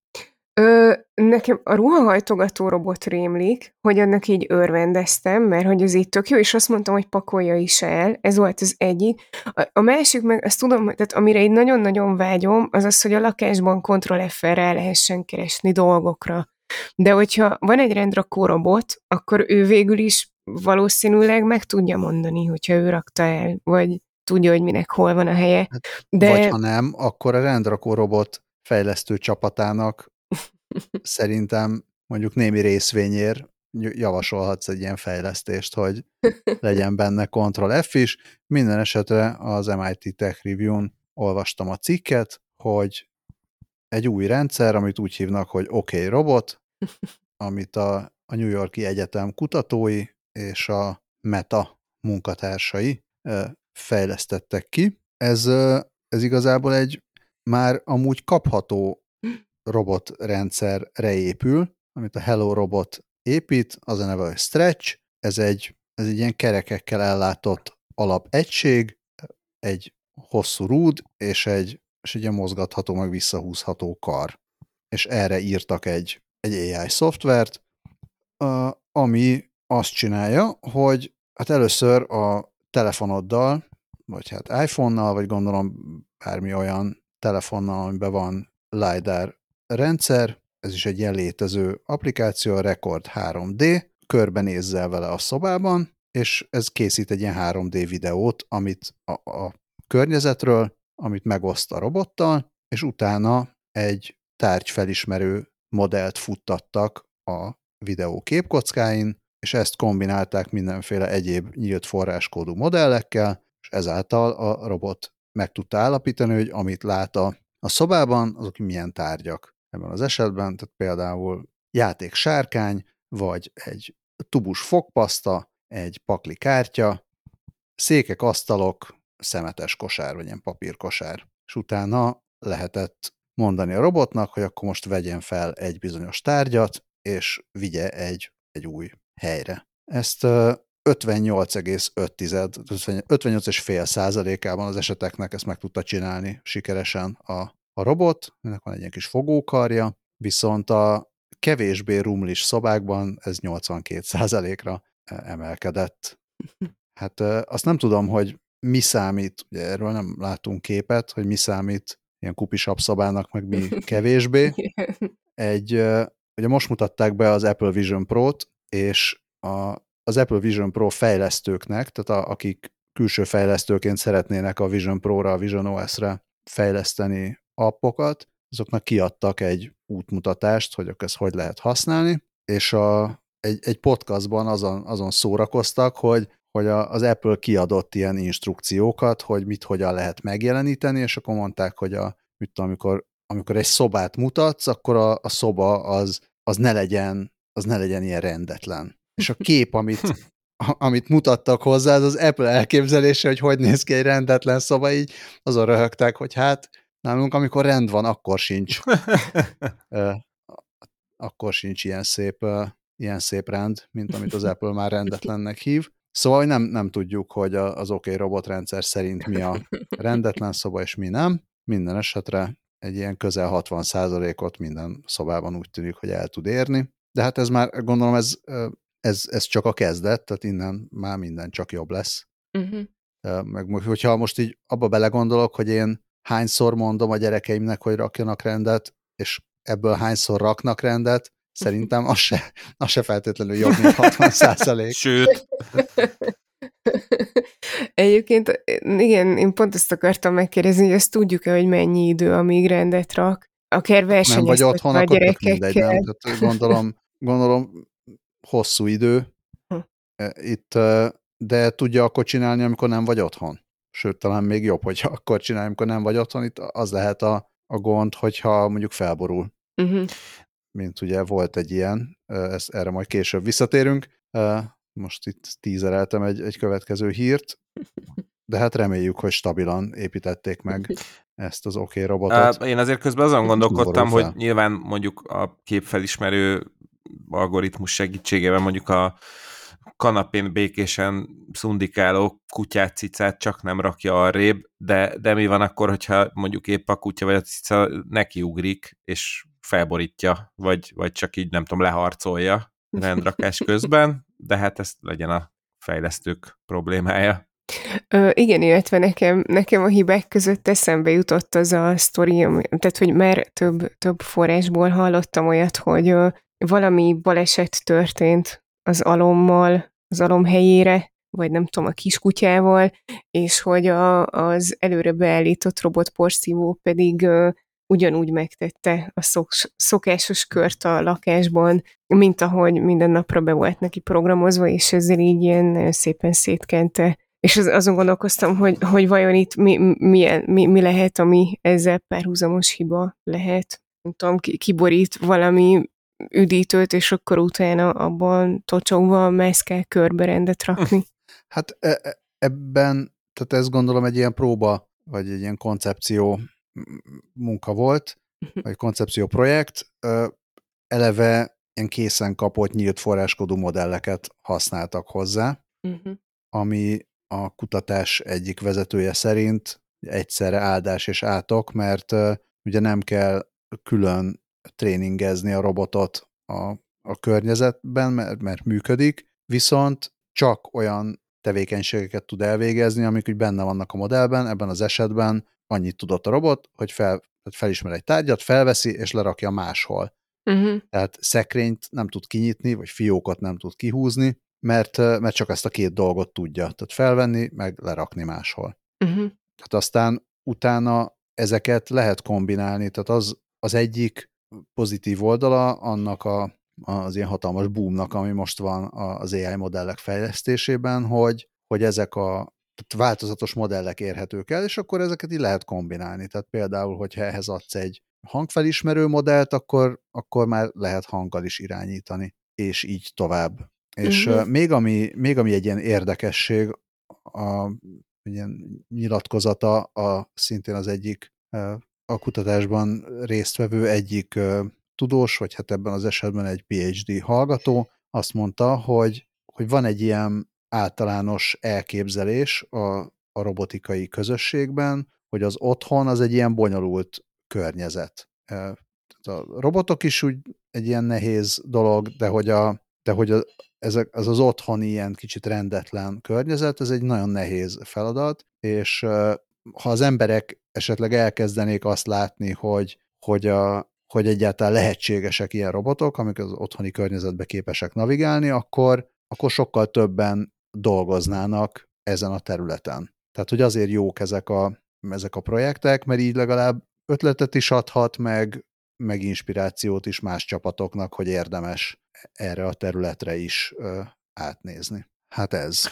Ö, nekem a ruhahajtogató robot rémlik, hogy annak így örvendeztem, mert hogy az így tök jó, és azt mondtam, hogy pakolja is el, ez volt az egyik. A, a másik meg, azt tudom, tehát amire így nagyon-nagyon vágyom, az az, hogy a lakásban Ctrl f rá lehessen keresni dolgokra. De hogyha van egy rendrakó robot, akkor ő végül is valószínűleg meg tudja mondani, hogyha ő rakta el, vagy tudja, hogy minek hol van a helye. Hát, De... Vagy ha nem, akkor a rendrakó robot fejlesztő csapatának szerintem mondjuk némi részvényér javasolhatsz egy ilyen fejlesztést, hogy legyen benne Ctrl F is. Minden esetre az MIT Tech Review-n olvastam a cikket, hogy egy új rendszer, amit úgy hívnak, hogy OK Robot, amit a, a New Yorki Egyetem kutatói és a Meta munkatársai fejlesztettek ki. Ez, ez igazából egy már amúgy kapható robotrendszerre épül, amit a Hello Robot épít, az a neve, hogy Stretch, ez egy, ez egy ilyen kerekekkel ellátott alapegység, egy hosszú rúd, és egy, és egy ilyen mozgatható, meg visszahúzható kar. és erre írtak egy, egy AI szoftvert, ami azt csinálja, hogy hát először a telefonoddal, vagy hát iPhone-nal, vagy gondolom bármi olyan telefonnal, amiben van LiDAR rendszer, ez is egy ilyen létező applikáció, a Record 3D, körbenézzel vele a szobában, és ez készít egy ilyen 3D videót, amit a, a környezetről, amit megoszt a robottal, és utána egy tárgyfelismerő modellt futtattak a videó képkockáin, és ezt kombinálták mindenféle egyéb nyílt forráskódú modellekkel, és ezáltal a robot meg tudta állapítani, hogy amit lát a, a szobában, azok milyen tárgyak. Ebben az esetben, tehát például játék sárkány, vagy egy tubus fogpaszta, egy pakli kártya, székek, asztalok, szemetes kosár, vagy ilyen papírkosár. És utána lehetett mondani a robotnak, hogy akkor most vegyen fel egy bizonyos tárgyat, és vigye egy, egy új helyre. Ezt 58,5, 58,5 százalékában az eseteknek ezt meg tudta csinálni sikeresen a, a robot, ennek van egy ilyen kis fogókarja, viszont a kevésbé rumlis szobákban ez 82 százalékra emelkedett. Hát azt nem tudom, hogy mi számít, ugye erről nem látunk képet, hogy mi számít ilyen kupisabb szobának, meg mi kevésbé. Egy, ugye most mutatták be az Apple Vision Pro-t, és a, az Apple Vision Pro fejlesztőknek, tehát a, akik külső fejlesztőként szeretnének a Vision Pro-ra, a Vision OS-re fejleszteni appokat, azoknak kiadtak egy útmutatást, hogy ezt hogy lehet használni, és a, egy, egy podcastban azon, azon szórakoztak, hogy, hogy az Apple kiadott ilyen instrukciókat, hogy mit hogyan lehet megjeleníteni, és akkor mondták, hogy a, mit tudom, amikor, amikor egy szobát mutatsz, akkor a, a szoba az, az, ne legyen, az ne legyen ilyen rendetlen. És a kép, amit, amit mutattak hozzá, az az Apple elképzelése, hogy hogy néz ki egy rendetlen szoba, így azon röhögtek, hogy hát nálunk, amikor rend van, akkor sincs. akkor sincs ilyen szép ilyen szép rend, mint amit az Apple már rendetlennek hív. Szóval nem, nem tudjuk, hogy az OK robotrendszer szerint mi a rendetlen szoba és mi nem. Minden esetre egy ilyen közel 60%-ot minden szobában úgy tűnik, hogy el tud érni. De hát ez már, gondolom, ez, ez, ez csak a kezdet, tehát innen már minden csak jobb lesz. Uh-huh. Meg hogyha most így abba belegondolok, hogy én hányszor mondom a gyerekeimnek, hogy rakjanak rendet, és ebből hányszor raknak rendet, Szerintem az se, az se feltétlenül jobb, mint 60 százalék. Sőt. Egyébként igen, én pont ezt akartam megkérdezni, hogy ezt tudjuk-e, hogy mennyi idő, amíg rendet rak? Akár versenyeztetve Nem vagy otthon, a gyerekekkel. Mindegy, nem? Tehát gondolom, gondolom hosszú idő hm. itt, de tudja akkor csinálni, amikor nem vagy otthon. Sőt, talán még jobb, hogyha akkor csinálja, amikor nem vagy otthon. Itt az lehet a, a gond, hogyha mondjuk felborul. Uh-huh mint ugye volt egy ilyen, ezt, erre majd később visszatérünk. Most itt tízereltem egy, egy következő hírt, de hát reméljük, hogy stabilan építették meg ezt az OK robotot. Én azért közben azon gondolkodtam, hogy nyilván mondjuk a képfelismerő algoritmus segítségével mondjuk a kanapén békésen szundikáló kutyát, cicát csak nem rakja arrébb, de, de mi van akkor, hogyha mondjuk épp a kutya vagy a cica nekiugrik, és felborítja, vagy, vagy csak így nem tudom, leharcolja rendrakás közben, de hát ez legyen a fejlesztők problémája. Ö, igen, illetve nekem, nekem a hibák között eszembe jutott az a sztori, tehát hogy már több, több forrásból hallottam olyat, hogy ö, valami baleset történt az alommal, az alom helyére, vagy nem tudom, a kiskutyával, és hogy a, az előre beállított robotporszívó pedig ö, ugyanúgy megtette a szok, szokásos kört a lakásban, mint ahogy minden napra be volt neki programozva, és ezzel így ilyen szépen szétkente. És az, azon gondolkoztam, hogy, hogy vajon itt mi, mi, mi, mi lehet, ami ezzel párhuzamos hiba lehet. Nem tudom, kiborít valami üdítőt, és akkor utána abban tocsogva mász kell körbe rendet rakni. Hát e, e, ebben, tehát ezt gondolom egy ilyen próba, vagy egy ilyen koncepció munka volt, mhm. vagy koncepció projekt, eleve ilyen készen kapott nyílt forráskodó modelleket használtak hozzá, uh-huh. ami a kutatás egyik vezetője szerint egyszerre áldás és átok, mert ugye nem kell külön tréningezni a robotot a, a környezetben, mert, mert működik, viszont csak olyan tevékenységeket tud elvégezni, amik úgy benne vannak a modellben, ebben az esetben annyit tudott a robot, hogy fel, felismer egy tárgyat, felveszi, és lerakja máshol. Uh-huh. Tehát szekrényt nem tud kinyitni, vagy fiókot nem tud kihúzni, mert, mert csak ezt a két dolgot tudja. Tehát felvenni, meg lerakni máshol. Uh-huh. Tehát aztán utána ezeket lehet kombinálni, tehát az, az egyik pozitív oldala annak a, az ilyen hatalmas boomnak, ami most van az AI modellek fejlesztésében, hogy, hogy ezek a tehát változatos modellek érhetők el, és akkor ezeket így lehet kombinálni. Tehát például, hogyha ehhez adsz egy hangfelismerő modellt, akkor, akkor már lehet hanggal is irányítani, és így tovább. És uh-huh. még, ami, még ami egy ilyen érdekesség, a, ilyen nyilatkozata a szintén az egyik a kutatásban résztvevő egyik tudós, vagy hát ebben az esetben egy PhD hallgató, azt mondta, hogy, hogy van egy ilyen általános elképzelés a, a robotikai közösségben, hogy az otthon az egy ilyen bonyolult környezet. A robotok is úgy egy ilyen nehéz dolog, de hogy, a, de hogy a, ezek, az az otthon ilyen kicsit rendetlen környezet, ez egy nagyon nehéz feladat, és ha az emberek esetleg elkezdenék azt látni, hogy, hogy, a, hogy egyáltalán lehetségesek ilyen robotok, amik az otthoni környezetbe képesek navigálni, akkor, akkor sokkal többen dolgoznának ezen a területen. Tehát, hogy azért jók ezek a, ezek a projektek, mert így legalább ötletet is adhat, meg, meg inspirációt is más csapatoknak, hogy érdemes erre a területre is ö, átnézni. Hát ez.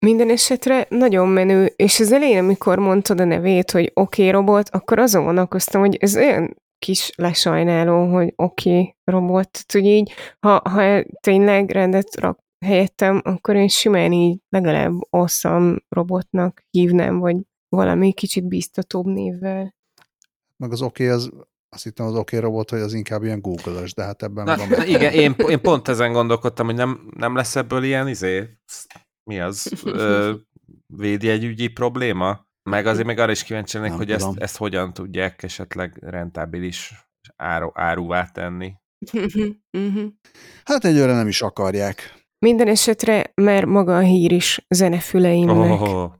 Minden esetre nagyon menő, és az elején, amikor mondtad a nevét, hogy oké okay, robot, akkor azon gondolkoztam, hogy ez olyan kis lesajnáló, hogy oké okay, robot, hogy így, ha, ha tényleg rendet rak helyettem, akkor én simán így legalább awesome robotnak hívnám, vagy valami kicsit biztatóbb névvel. Meg az oké, okay, az azt hittem az oké okay robot, hogy az inkább ilyen Google-ös, de hát ebben na, van. Igen, én, én pont ezen gondolkodtam, hogy nem, nem lesz ebből ilyen izé, mi az, ö, védjegyügyi probléma? Meg azért meg arra is kíváncsi lennék, hogy ezt, ezt hogyan tudják esetleg rentábilis áru, áruvá tenni. hát egyőre nem is akarják. Minden esetre már maga a hír is zenefüleimnek. Oh,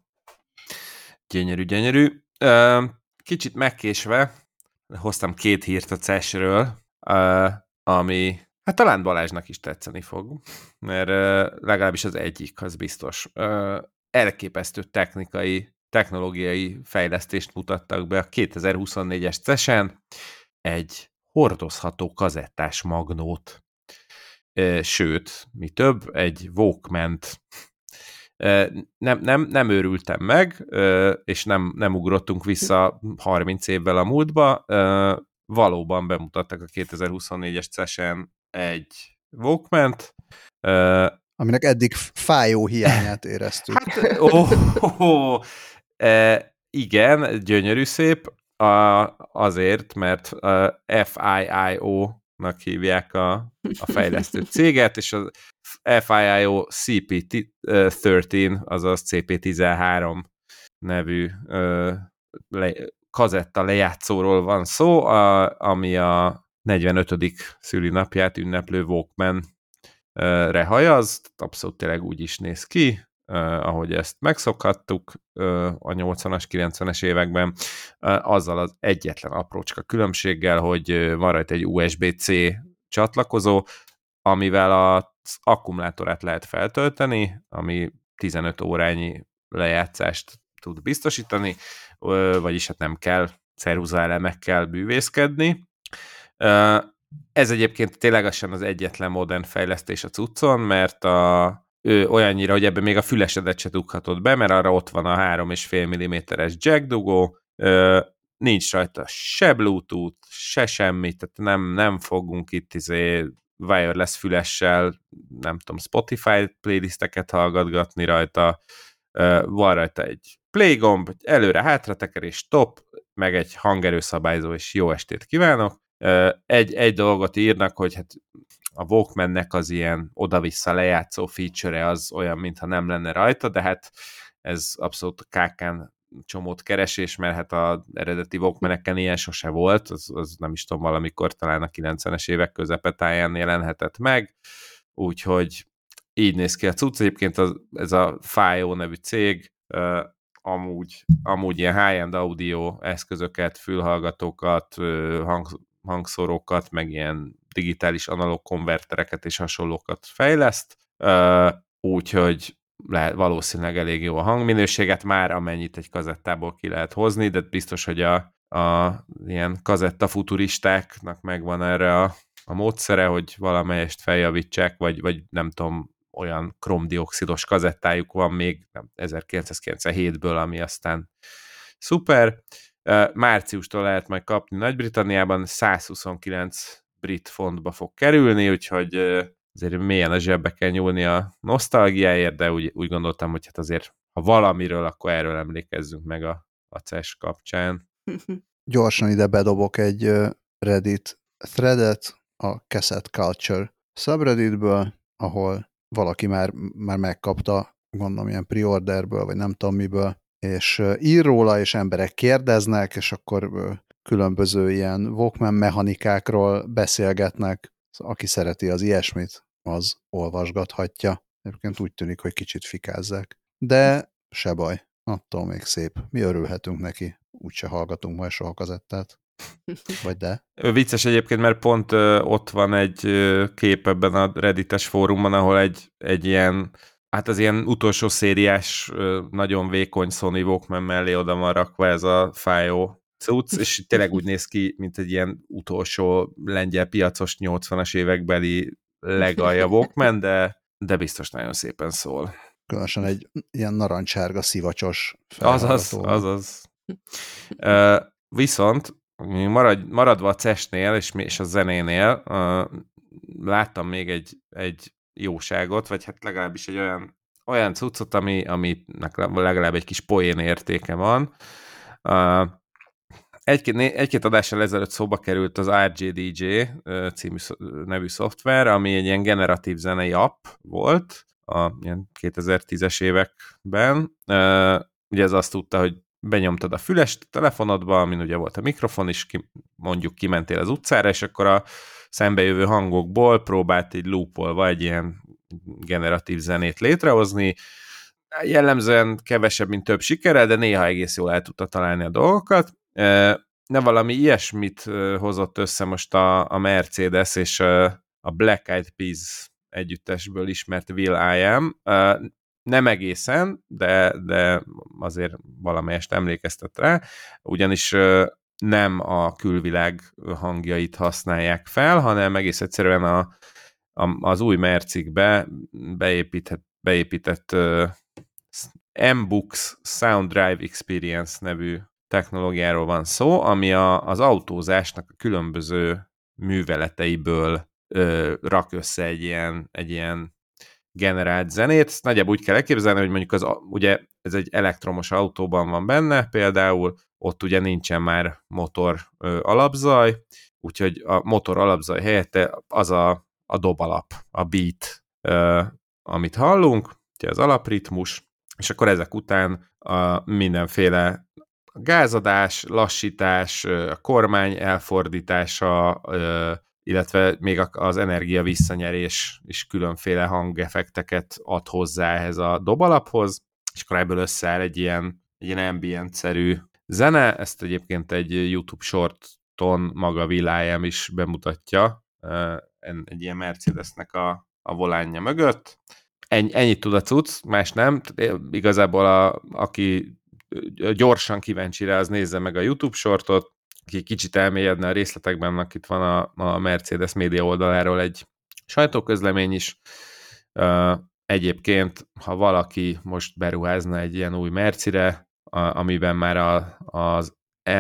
gyönyörű, gyönyörű. Kicsit megkésve hoztam két hírt a CES-ről, ami hát talán Balázsnak is tetszeni fog, mert legalábbis az egyik, az biztos. Elképesztő technikai, technológiai fejlesztést mutattak be a 2024-es CES-en, egy hordozható kazettás magnót sőt, mi több, egy walkman nem, nem, nem őrültem meg, és nem, nem ugrottunk vissza 30 évvel a múltba. Valóban bemutattak a 2024-es CES-en egy walkman Aminek eddig fájó hiányát éreztük. Hát, oh, oh, oh, e, igen, gyönyörű szép, a, azért, mert a FIIO nak hívják a, a fejlesztő céget, és az FIIO CP13, azaz CP13 nevű ö, le, kazetta lejátszóról van szó, a, ami a 45. szülinapját ünneplő Walkman re hajaz, abszolút tényleg úgy is néz ki, ahogy ezt megszokhattuk uh, a 80-as, 90-es években, uh, azzal az egyetlen aprócska különbséggel, hogy van rajta egy USB-C csatlakozó, amivel az akkumulátorát lehet feltölteni, ami 15 órányi lejátszást tud biztosítani, vagyis hát nem kell ceruza elemekkel bűvészkedni. Ez egyébként ténylegesen az egyetlen modern fejlesztés a cuccon, mert a ő, olyannyira, hogy ebben még a fülesedet se dughatod be, mert arra ott van a 3,5 mm-es jack dugó, nincs rajta se Bluetooth, se semmi, tehát nem, nem fogunk itt izé wireless fülessel, nem tudom, Spotify playlisteket hallgatgatni rajta, van rajta egy play gomb, előre-hátra tekerés, stop, meg egy hangerőszabályzó, és jó estét kívánok. Egy, egy dolgot írnak, hogy hát a Walkmannek az ilyen oda-vissza lejátszó feature az olyan, mintha nem lenne rajta, de hát ez abszolút kákán csomót keresés, mert hát az eredeti Walkmaneken ilyen sose volt, az, az nem is tudom, valamikor talán a 90-es évek közepetáján jelenhetett meg, úgyhogy így néz ki a cucc. Egyébként az, ez a FIO nevű cég amúgy, amúgy ilyen high-end audio eszközöket, fülhallgatókat, hang, hangszórókat, meg ilyen digitális analóg konvertereket és hasonlókat fejleszt, úgyhogy lehet, valószínűleg elég jó a hangminőséget már, amennyit egy kazettából ki lehet hozni, de biztos, hogy a, a ilyen kazetta futuristáknak megvan erre a, a módszere, hogy valamelyest feljavítsák, vagy, vagy nem tudom, olyan kromdioxidos kazettájuk van még 1997-ből, ami aztán szuper. Márciustól lehet majd kapni Nagy-Britanniában, 129 brit fontba fog kerülni, úgyhogy azért mélyen a zsebbe kell nyúlni a nosztalgiáért, de úgy, úgy gondoltam, hogy hát azért ha valamiről, akkor erről emlékezzünk meg a, a CES kapcsán. Gyorsan ide bedobok egy Reddit threadet a Cassette Culture subredditből, ahol valaki már, már megkapta, gondolom ilyen preorderből, vagy nem tudom miből, és ír róla, és emberek kérdeznek, és akkor különböző ilyen Walkman mechanikákról beszélgetnek. Szóval, aki szereti az ilyesmit, az olvasgathatja. Egyébként úgy tűnik, hogy kicsit fikázzák. De se baj, attól még szép. Mi örülhetünk neki, úgyse hallgatunk majd soha kazettát. Vagy de? Vicces egyébként, mert pont ott van egy kép ebben a Reddites fórumon, ahol egy, egy ilyen, hát az ilyen utolsó szériás, nagyon vékony Sony Walkman mellé oda van rakva ez a FIO cucc, és tényleg úgy néz ki, mint egy ilyen utolsó lengyel piacos 80-as évekbeli legalja Walkman, de, de biztos nagyon szépen szól. Különösen egy ilyen narancsárga szivacsos Azaz, azaz. Uh, viszont marad, maradva a cesnél és, és a zenénél uh, láttam még egy, egy jóságot, vagy hát legalábbis egy olyan, olyan cuccot, ami, aminek legalább egy kis poén értéke van. Egy-két, egy-két adással ezelőtt szóba került az RJDJ című nevű szoftver, ami egy ilyen generatív zenei app volt a ilyen 2010-es években. Ugye ez azt tudta, hogy benyomtad a fülest a telefonodba, amin ugye volt a mikrofon, és ki, mondjuk kimentél az utcára, és akkor a szembejövő hangokból próbált egy loopolva egy ilyen generatív zenét létrehozni, jellemzően kevesebb, mint több sikerrel, de néha egész jól el tudta találni a dolgokat. Ne valami ilyesmit hozott össze most a, a Mercedes és a Black Eyed Peas együttesből ismert Will I Am. Nem egészen, de, de azért valamelyest emlékeztet rá, ugyanis nem a külvilág hangjait használják fel, hanem egész egyszerűen a, a, az új mercikbe beépített, beépített uh, M-Books Sound Drive Experience nevű technológiáról van szó, ami a, az autózásnak a különböző műveleteiből ö, rak össze egy ilyen, egy ilyen generált zenét. Ezt nagyjából úgy kell elképzelni, hogy mondjuk az, ugye ez egy elektromos autóban van benne, például ott ugye nincsen már motor ö, alapzaj, úgyhogy a motor alapzaj helyette az a, a dobalap, a beat, ö, amit hallunk, ugye az alapritmus, és akkor ezek után a mindenféle gázadás, lassítás, a kormány elfordítása, illetve még az energia visszanyerés is különféle hangeffekteket ad hozzá ehhez a dobalaphoz, és akkor ebből összeáll egy ilyen, egy ilyen ambient-szerű zene, ezt egyébként egy YouTube shorton maga Will is bemutatja, egy ilyen Mercedesnek a, a volánja mögött. Ennyi, ennyit tud a cucc, más nem. Igazából a, aki gyorsan kíváncsi rá, az nézze meg a YouTube sortot, aki kicsit elmélyedne a részletekben, annak itt van a, a Mercedes média oldaláról egy sajtóközlemény is. Egyébként, ha valaki most beruházna egy ilyen új Mercire, a, amiben már a, az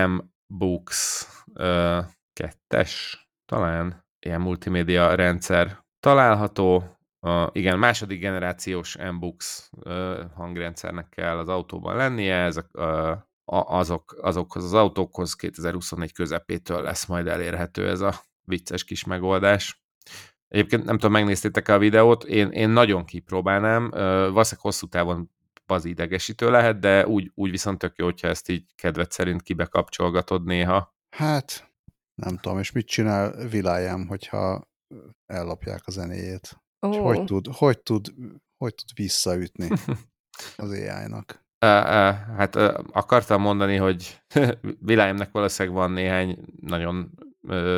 M-Books uh, kettes, talán ilyen multimédia rendszer található, a, igen, második generációs M-Books hangrendszernek kell az autóban lennie, ezek uh, azok, azokhoz az autókhoz 2021 közepétől lesz majd elérhető ez a vicces kis megoldás. Egyébként nem tudom, megnéztétek a videót, én, én nagyon kipróbálnám, valószínűleg hosszú távon bazi idegesítő lehet, de úgy, úgy viszont tök jó, hogyha ezt így kedvet szerint kibekapcsolgatod néha. Hát, nem tudom, és mit csinál Vilájám, hogyha ellopják a zenéjét? Oh. És hogy tud, hogy tud, hogy tud visszaütni az AI-nak? Hát akartam mondani, hogy Vilájemnek valószínűleg van néhány nagyon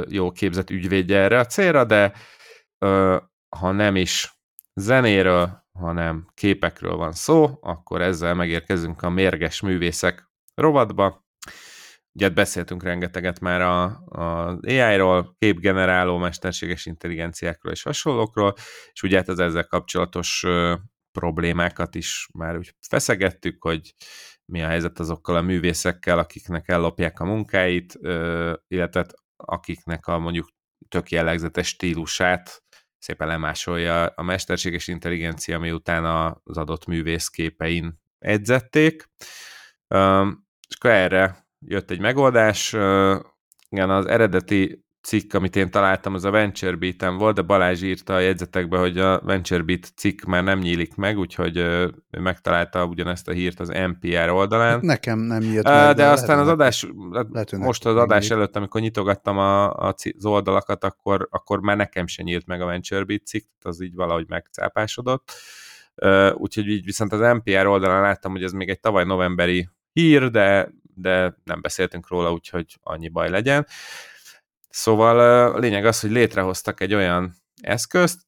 jó képzett ügyvédje erre a célra, de ha nem is zenéről, hanem képekről van szó, akkor ezzel megérkezünk a mérges művészek rovatba. Ugye hát beszéltünk rengeteget már a, a AI-ról, képgeneráló, mesterséges intelligenciákról és hasonlókról, és ugye hát az ezzel kapcsolatos ö, problémákat is már úgy feszegettük, hogy mi a helyzet azokkal a művészekkel, akiknek ellopják a munkáit, ö, illetve akiknek a mondjuk tök jellegzetes stílusát szépen lemásolja a mesterséges intelligencia, miután az adott művész képein edzették. És akkor erre jött egy megoldás. Igen, az eredeti cikk, amit én találtam, az a VentureBeat-en volt, de Balázs írta a jegyzetekbe, hogy a VentureBeat cikk már nem nyílik meg, úgyhogy ő megtalálta ugyanezt a hírt az NPR oldalán. Hát nekem nem jött meg. De, de aztán az adás, lehet, most az adás nyílik. előtt, amikor nyitogattam a, a, az oldalakat, akkor, akkor már nekem se nyílt meg a VentureBeat cikk, az így valahogy megcápásodott. Úgyhogy így viszont az NPR oldalán láttam, hogy ez még egy tavaly novemberi hír, de, de nem beszéltünk róla, úgyhogy annyi baj legyen. Szóval a lényeg az, hogy létrehoztak egy olyan eszközt,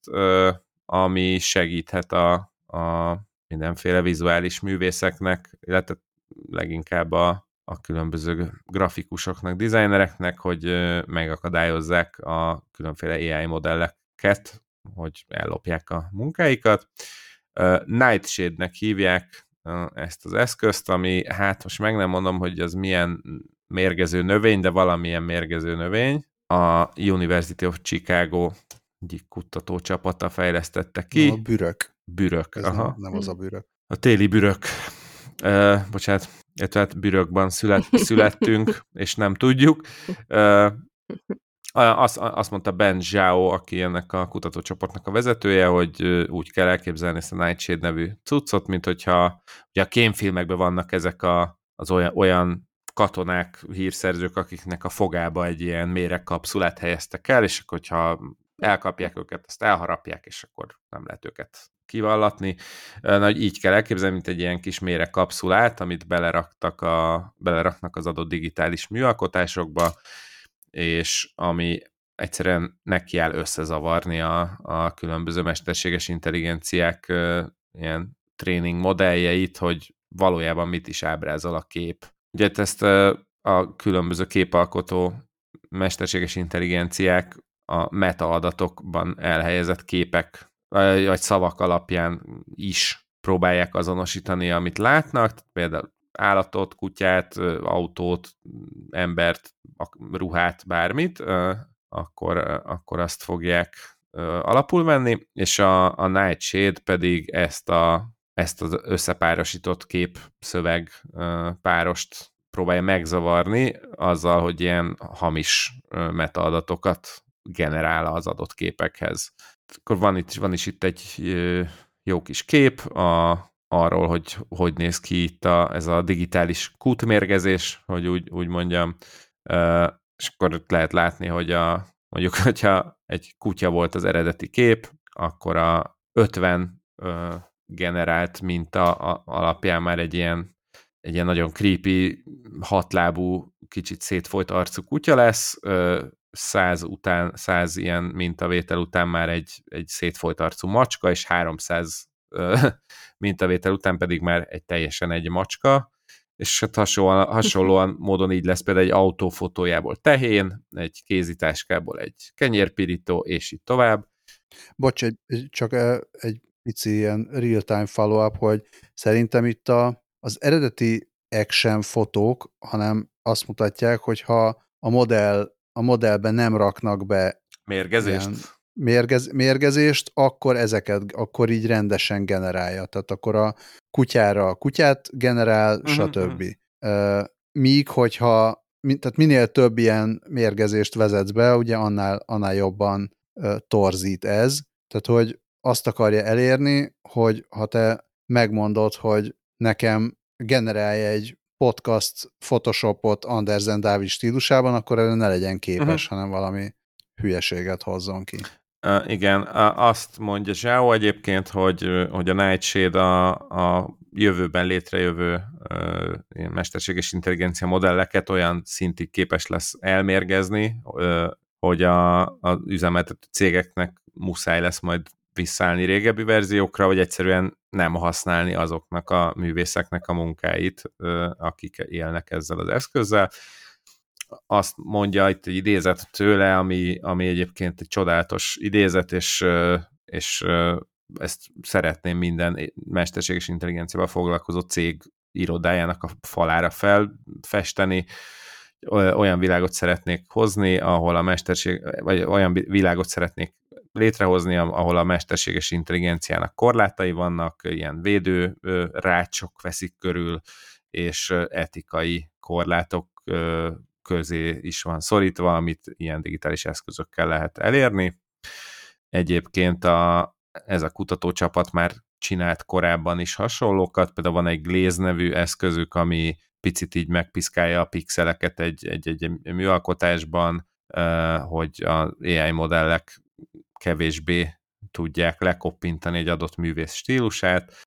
ami segíthet a, a mindenféle vizuális művészeknek, illetve leginkább a, a különböző grafikusoknak, designereknek, hogy megakadályozzák a különféle AI modelleket, hogy ellopják a munkáikat. Nightshade-nek hívják ezt az eszközt, ami hát most meg nem mondom, hogy az milyen mérgező növény, de valamilyen mérgező növény, a University of Chicago egyik kutató csapata fejlesztette ki. A bürök. Bürök, Ez aha. Nem, nem az a bürök. A téli bürök. Uh, bocsánat, illetve hát bürökban szület, születtünk, és nem tudjuk. Uh, azt, azt mondta Ben Zhao, aki ennek a kutatócsoportnak a vezetője, hogy úgy kell elképzelni ezt a Nightshade nevű cuccot, mint hogyha ugye a kémfilmekben vannak ezek a, az olyan, olyan katonák, hírszerzők, akiknek a fogába egy ilyen méregkapszulát helyeztek el, és akkor, hogyha elkapják őket, azt elharapják, és akkor nem lehet őket kivallatni. Na, így kell elképzelni, mint egy ilyen kis méregkapszulát, amit beleraktak a, beleraknak az adott digitális műalkotásokba, és ami egyszerűen neki áll összezavarni a, a különböző mesterséges intelligenciák ilyen tréning modelljeit, hogy valójában mit is ábrázol a kép. Ugye ezt a különböző képalkotó mesterséges intelligenciák a metaadatokban elhelyezett képek vagy szavak alapján is próbálják azonosítani, amit látnak, például állatot, kutyát, autót, embert, ruhát, bármit, akkor, akkor azt fogják alapul venni, és a, a Nightshade pedig ezt a ezt az összepárosított kép szöveg párost próbálja megzavarni azzal, hogy ilyen hamis metaadatokat generál az adott képekhez. Akkor van, itt, van is itt egy jó kis kép a, arról, hogy hogy néz ki itt a, ez a digitális kútmérgezés, hogy úgy, úgy mondjam, és akkor lehet látni, hogy a, mondjuk, hogyha egy kutya volt az eredeti kép, akkor a 50 generált minta alapján már egy ilyen, egy ilyen nagyon creepy, hatlábú, kicsit szétfolyt arcú kutya lesz, száz után, száz ilyen mintavétel után már egy, egy szétfolyt arcú macska, és 300 mintavétel után pedig már egy teljesen egy macska, és hát hasonlóan, hasonlóan módon így lesz például egy autó fotójából tehén, egy kézitáskából egy kenyérpirító, és így tovább. Bocs, egy, csak egy pici ilyen real-time follow-up, hogy szerintem itt a, az eredeti action fotók, hanem azt mutatják, hogy ha a modell a modellben nem raknak be mérgezést, mérgez, mérgezést, akkor ezeket, akkor így rendesen generálja. Tehát akkor a kutyára a kutyát generál, uh-huh, stb. Uh-huh. Míg, hogyha tehát minél több ilyen mérgezést vezetsz be, ugye annál, annál jobban torzít ez. Tehát, hogy azt akarja elérni, hogy ha te megmondod, hogy nekem generálja egy podcast Photoshopot Andersen Dávid stílusában, akkor erre ne legyen képes, uh-huh. hanem valami hülyeséget hozzon ki. Uh, igen, uh, azt mondja Zsáó egyébként, hogy, hogy a Nightshade a, a jövőben létrejövő uh, ilyen mesterséges intelligencia modelleket olyan szintig képes lesz elmérgezni, uh, hogy a, a üzemeltető cégeknek muszáj lesz majd visszaállni régebbi verziókra, vagy egyszerűen nem használni azoknak a művészeknek a munkáit, akik élnek ezzel az eszközzel. Azt mondja itt egy idézet tőle, ami, ami egyébként egy csodálatos idézet, és, és ezt szeretném minden mesterséges intelligenciával foglalkozó cég irodájának a falára felfesteni, olyan világot szeretnék hozni, ahol a mesterség, vagy olyan világot szeretnék létrehozni, ahol a mesterséges intelligenciának korlátai vannak, ilyen védő rácsok veszik körül, és etikai korlátok közé is van szorítva, amit ilyen digitális eszközökkel lehet elérni. Egyébként a, ez a kutatócsapat már csinált korábban is hasonlókat, például van egy Glaze nevű eszközük, ami picit így megpiszkálja a pixeleket egy, egy, egy műalkotásban, hogy a AI modellek kevésbé tudják lekoppintani egy adott művész stílusát.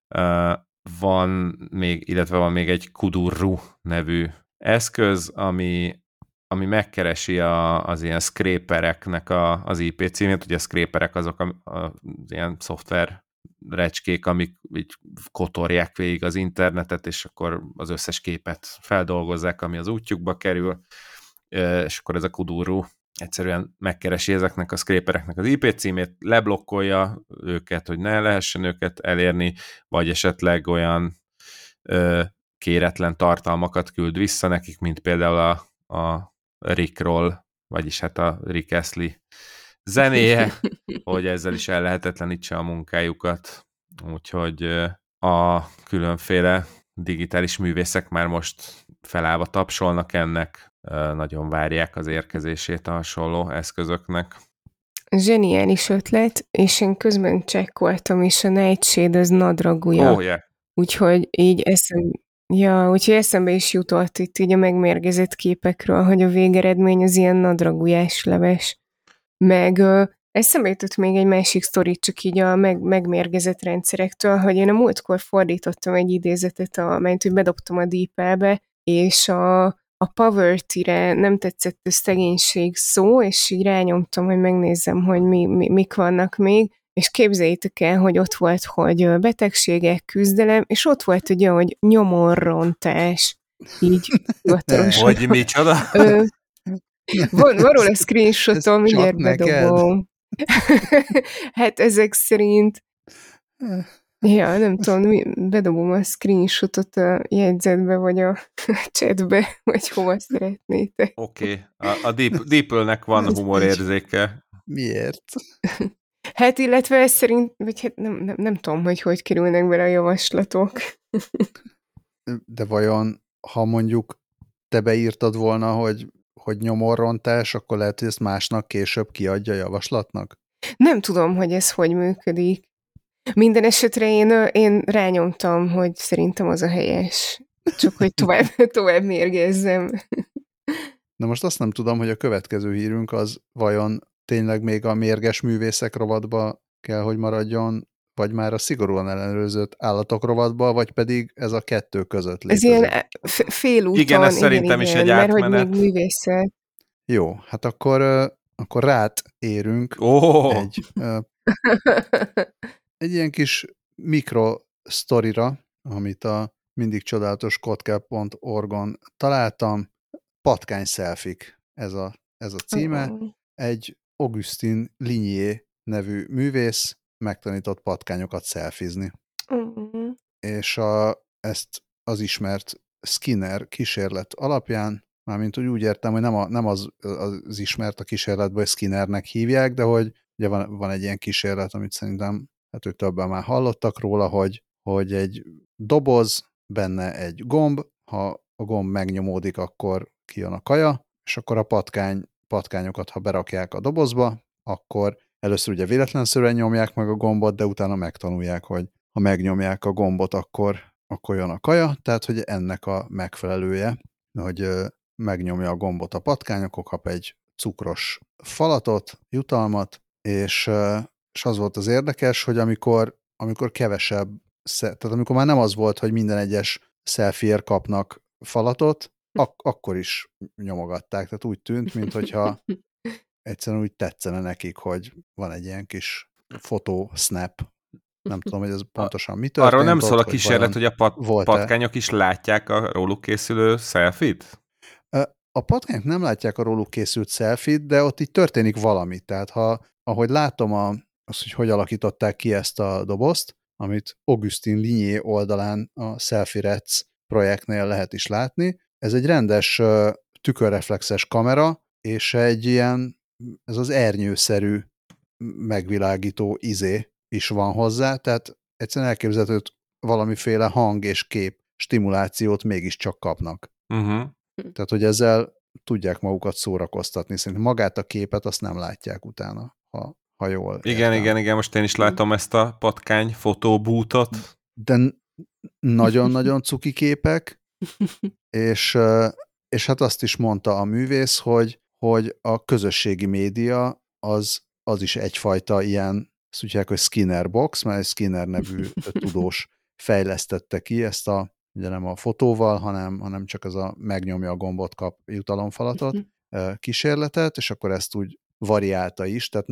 Van még, illetve van még egy Kudurru nevű eszköz, ami, ami megkeresi a, az ilyen scrapereknek a, az IP címét, ugye a scraperek azok a, a, az ilyen szoftver recskék, amik így kotorják végig az internetet, és akkor az összes képet feldolgozzák, ami az útjukba kerül, és akkor ez a kudurú egyszerűen megkeresi ezeknek a scrapereknek az IP címét, leblokkolja őket, hogy ne lehessen őket elérni, vagy esetleg olyan ö, kéretlen tartalmakat küld vissza nekik, mint például a, a Rickroll, vagyis hát a Rick Astley zenéje, hogy ezzel is ellehetetlenítse a munkájukat. Úgyhogy a különféle digitális művészek már most felállva tapsolnak ennek, nagyon várják az érkezését a hasonló eszközöknek. Zseniális ötlet, és én közben csekkoltam, és a Nightshade az nadragúja. Oh, yeah. Úgyhogy így eszem, ja, úgyhogy eszembe is jutott itt így a megmérgezett képekről, hogy a végeredmény az ilyen nadragujás leves. Meg ö, eszembe jutott még egy másik sztori, csak így a meg, megmérgezett rendszerektől, hogy én a múltkor fordítottam egy idézetet, a, mert hogy bedobtam a deep és a, a poverty-re nem tetszett a szegénység szó, és így rányomtam, hogy megnézzem, hogy mi, mi, mik vannak még, és képzeljétek el, hogy ott volt, hogy betegségek, küzdelem, és ott volt ugye, hogy nyomorrontás, így Hogy micsoda? Van, van róla screenshotom, mindjárt bedobom. hát ezek szerint Ja, nem tudom, bedobom a screenshotot a jegyzetbe, vagy a chatbe, vagy hova szeretnétek. Oké, okay. a, a Deep, Deeple-nek van humorérzéke. Miért? Hát illetve ez szerint, vagy hát nem, nem, nem tudom, hogy hogy kerülnek bele a javaslatok. De vajon, ha mondjuk te beírtad volna, hogy hogy nyomorrontás, akkor lehet, hogy ezt másnak később kiadja javaslatnak? Nem tudom, hogy ez hogy működik. Minden esetre én, én rányomtam, hogy szerintem az a helyes. Csak hogy tovább, tovább mérgezzem. Na most azt nem tudom, hogy a következő hírünk az vajon tényleg még a mérges művészek rovatba kell, hogy maradjon, vagy már a szigorúan ellenőrzött állatok rovatba, vagy pedig ez a kettő között létezik. Ez ilyen e, félúton. Igen, ez szerintem igen, is egy mert átmenet. hogy még művészet. Jó, hát akkor, akkor rát érünk oh. egy, egy ilyen kis mikro sztorira, amit a mindig csodálatos kotka.org-on találtam. Patkány szelfik, ez a, ez a címe. Oh. Egy Augustin Ligné nevű művész megtanított patkányokat szelfizni. Uh-huh. És a, ezt az ismert Skinner kísérlet alapján, mármint úgy, úgy értem, hogy nem, a, nem az, az ismert a kísérletben, hogy Skinnernek hívják, de hogy ugye van, van egy ilyen kísérlet, amit szerintem hát ők többen már hallottak róla, hogy, hogy egy doboz, benne egy gomb, ha a gomb megnyomódik, akkor kijön a kaja, és akkor a patkány, patkányokat, ha berakják a dobozba, akkor Először ugye véletlenszerűen nyomják meg a gombot, de utána megtanulják, hogy ha megnyomják a gombot, akkor akkor jön a kaja, tehát hogy ennek a megfelelője, hogy megnyomja a gombot a patkány, akkor kap egy cukros falatot, jutalmat, és, és az volt az érdekes, hogy amikor, amikor kevesebb, tehát amikor már nem az volt, hogy minden egyes selfie kapnak falatot, ak- akkor is nyomogatták, tehát úgy tűnt, mintha egyszerűen úgy tetszene nekik, hogy van egy ilyen kis fotó snap nem tudom, hogy ez pontosan mi történt. Arról nem ott, szól a kísérlet, hogy, hogy a pat- volt-e. patkányok is látják a róluk készülő selfit? A patkányok nem látják a róluk készült selfit, de ott így történik valami. Tehát ha, ahogy látom a, azt, hogy hogy alakították ki ezt a dobozt, amit Augustin Ligné oldalán a Selfie Reds projektnél lehet is látni, ez egy rendes tükörreflexes kamera, és egy ilyen, ez az ernyőszerű megvilágító izé, is van hozzá, tehát egyszerűen elképzelhető, hogy valamiféle hang és kép stimulációt mégiscsak kapnak. Uh-huh. Tehát, hogy ezzel tudják magukat szórakoztatni. Szerintem magát a képet azt nem látják utána, ha, ha jól Igen, értem. igen, igen, most én is látom ezt a patkány fotóbútot. De nagyon-nagyon cuki képek, és, és hát azt is mondta a művész, hogy, hogy a közösségi média az, az is egyfajta ilyen ezt úgy hívják, hogy Skinner Box, mert egy Skinner nevű tudós fejlesztette ki ezt a, ugye nem a fotóval, hanem, hanem csak az a megnyomja a gombot, kap jutalomfalatot mhm. kísérletet, és akkor ezt úgy variálta is, tehát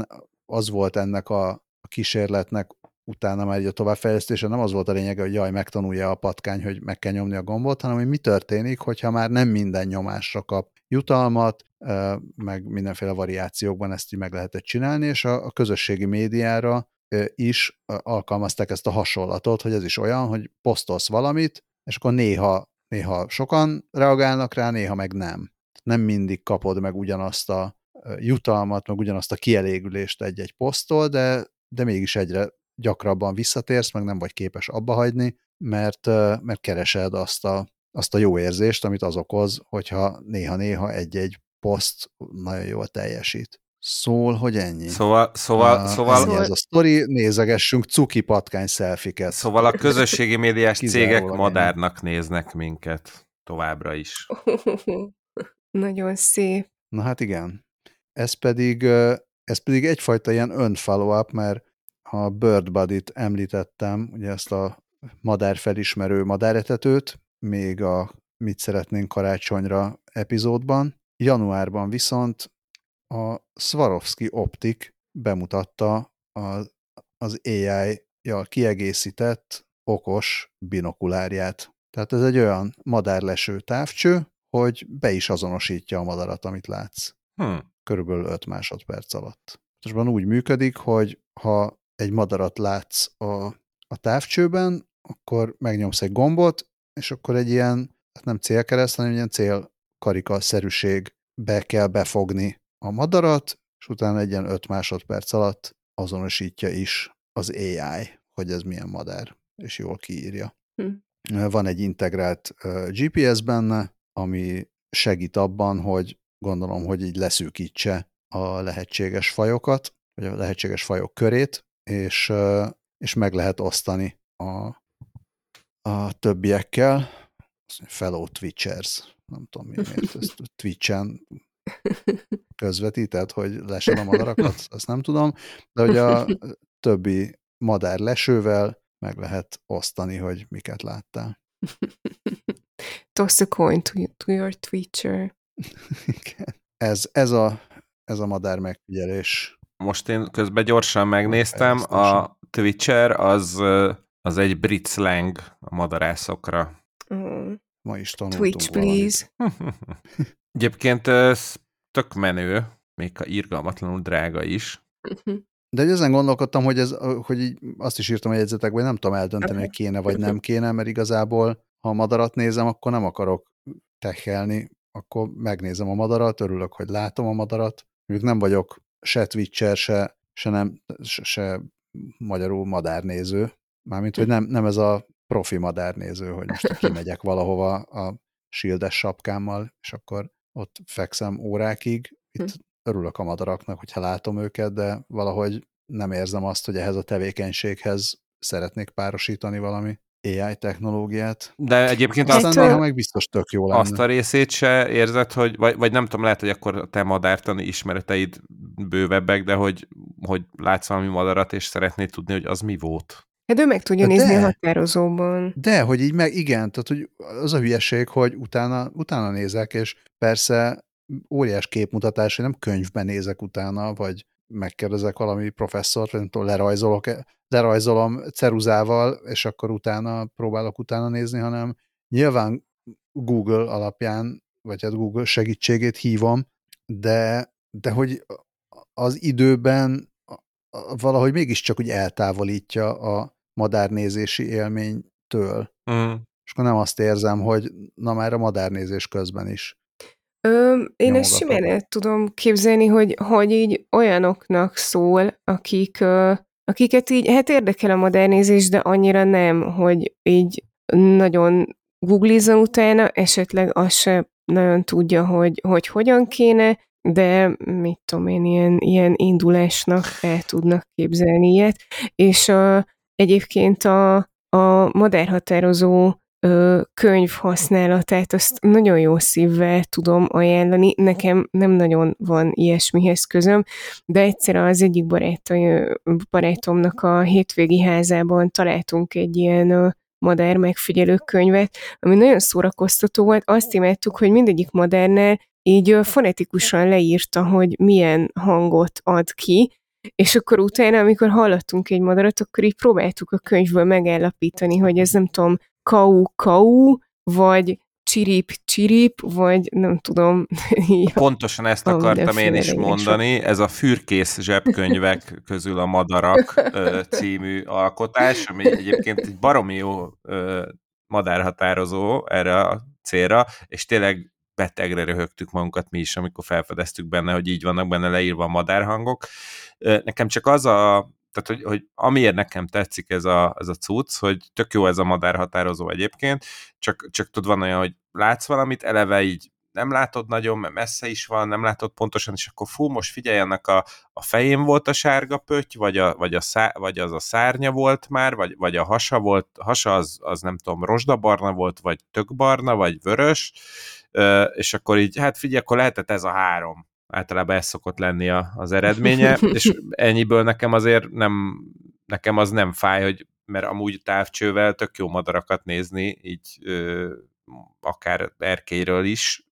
az volt ennek a, a kísérletnek utána már egy a továbbfejlesztése nem az volt a lényege, hogy jaj, megtanulja a patkány, hogy meg kell nyomni a gombot, hanem hogy mi történik, hogyha már nem minden nyomásra kap jutalmat, meg mindenféle variációkban ezt így meg lehetett csinálni, és a, a közösségi médiára is alkalmazták ezt a hasonlatot, hogy ez is olyan, hogy posztolsz valamit, és akkor néha, néha sokan reagálnak rá, néha meg nem. Nem mindig kapod meg ugyanazt a jutalmat, meg ugyanazt a kielégülést egy-egy posztol, de, de mégis egyre gyakrabban visszatérsz, meg nem vagy képes abba hagyni, mert, mert keresed azt a, azt a jó érzést, amit az okoz, hogyha néha-néha egy-egy poszt nagyon jól teljesít. Szól, hogy ennyi. Szóval, szóval, uh, szóval... Ennyi ez a sztori, nézegessünk cuki patkány szelfiket. Szóval a közösségi médiás cégek madárnak ennyi. néznek minket továbbra is. Nagyon szép. Na hát igen. Ez pedig, ez pedig egyfajta ilyen önfollow-up, mert a Bird Buddy-t említettem, ugye ezt a madár felismerő madáretetőt, még a Mit szeretnénk karácsonyra epizódban. Januárban viszont a Swarovski Optik bemutatta az, az AI-jal kiegészített okos binokulárját. Tehát ez egy olyan madárleső távcső, hogy be is azonosítja a madarat, amit látsz. Hmm. Körülbelül 5 másodperc alatt. Most úgy működik, hogy ha egy madarat látsz a, a távcsőben, akkor megnyomsz egy gombot, és akkor egy ilyen, hát nem célkereszt, hanem ilyen célkarika-szerűség be kell befogni a madarat, és utána egy ilyen 5 másodperc alatt azonosítja is az AI, hogy ez milyen madár, és jól kiírja. Hm. Van egy integrált GPS benne, ami segít abban, hogy gondolom, hogy így leszűkítse a lehetséges fajokat, vagy a lehetséges fajok körét, és, és meg lehet osztani a, a többiekkel. Fellow Twitchers. Nem tudom, mi miért ezt Twitchen közvetített, hogy lesel a madarakat, azt nem tudom, de hogy a többi madár lesővel meg lehet osztani, hogy miket láttál. Toss a coin to, to your Twitcher. Igen. Ez, ez, a, ez a madár megfigyelés most én közben gyorsan megnéztem, a Twitcher az, az egy brit slang a madarászokra. Mm. Ma is tanultunk Twitch, please. Egyébként ez tök menő, még a irgalmatlanul drága is. De ezen gondolkodtam, hogy, ez, hogy így azt is írtam a jegyzetekben, hogy nem tudom eldönteni, hogy kéne vagy nem kéne, mert igazából, ha a madarat nézem, akkor nem akarok tehelni, akkor megnézem a madarat, örülök, hogy látom a madarat. Mondjuk nem vagyok se Twitcher, se, se, nem, se, se magyarul madárnéző. Mármint, hogy nem, nem ez a profi madárnéző, hogy most kimegyek valahova a shieldes sapkámmal, és akkor ott fekszem órákig. Itt hm. örülök a madaraknak, hogyha látom őket, de valahogy nem érzem azt, hogy ehhez a tevékenységhez szeretnék párosítani valami AI technológiát. De egyébként Aztán azt, néha meg biztos tök jó lenne. azt a részét se érzed, hogy, vagy, vagy nem tudom, lehet, hogy akkor a te madártani ismereteid bővebbek, de hogy, hogy látsz valami madarat, és szeretnéd tudni, hogy az mi volt. Hát ő meg tudja De- nézni a határozóban. De, hogy így meg igen, tehát hogy az a hülyeség, hogy utána, utána nézek, és persze óriás képmutatás, hogy nem könyvben nézek utána, vagy megkérdezek valami professzort, vagy nem tudom, lerajzolok, lerajzolom ceruzával, és akkor utána próbálok utána nézni, hanem nyilván Google alapján, vagy hát Google segítségét hívom, de, de hogy az időben valahogy mégiscsak úgy eltávolítja a madárnézési élménytől. Mm. És akkor nem azt érzem, hogy na már a madárnézés közben is. Ö, én ezt simán el tudom képzelni, hogy, hogy így olyanoknak szól, akik, ö, akiket így, hát érdekel a modernizés, de annyira nem, hogy így nagyon googlizzon utána, esetleg azt se nagyon tudja, hogy, hogy hogyan kéne, de mit tudom én, ilyen, ilyen indulásnak el tudnak képzelni ilyet. És ö, egyébként a, a madárhatározó ö, könyv használatát, azt nagyon jó szívvel tudom ajánlani. Nekem nem nagyon van ilyesmihez közöm, de egyszer az egyik barátom, barátomnak a hétvégi házában találtunk egy ilyen ö, madár megfigyelő könyvet, ami nagyon szórakoztató volt. Azt imádtuk, hogy mindegyik madárnál így fonetikusan leírta, hogy milyen hangot ad ki, és akkor utána, amikor hallottunk egy madarat, akkor így próbáltuk a könyvből megállapítani, hogy ez nem tudom, kau-kau, vagy csirip-csirip, vagy nem tudom. Pontosan ezt akartam én is mondani, ez a fürkész zsebkönyvek közül a Madarak című alkotás, ami egyébként egy baromi jó madárhatározó erre a célra, és tényleg betegre röhögtük magunkat mi is, amikor felfedeztük benne, hogy így vannak benne leírva a madárhangok. Nekem csak az a tehát, hogy, hogy amiért nekem tetszik ez a, ez a cucc, hogy tök jó ez a madárhatározó egyébként, csak, csak tudod, van olyan, hogy látsz valamit, eleve így nem látod nagyon, mert messze is van, nem látod pontosan, és akkor fú, most figyelj, annak a, a fején volt a sárga pötty, vagy, a, vagy, a szá, vagy az a szárnya volt már, vagy, vagy a hasa volt, hasa az, az nem tudom, rozsdabarna volt, vagy tökbarna, vagy vörös, és akkor így, hát figyelj, akkor lehetett ez a három. Általában ez szokott lenni a, az eredménye, és ennyiből nekem azért nem, nekem az nem fáj, hogy mert amúgy távcsővel tök jó madarakat nézni, így ö, akár erkélyről is,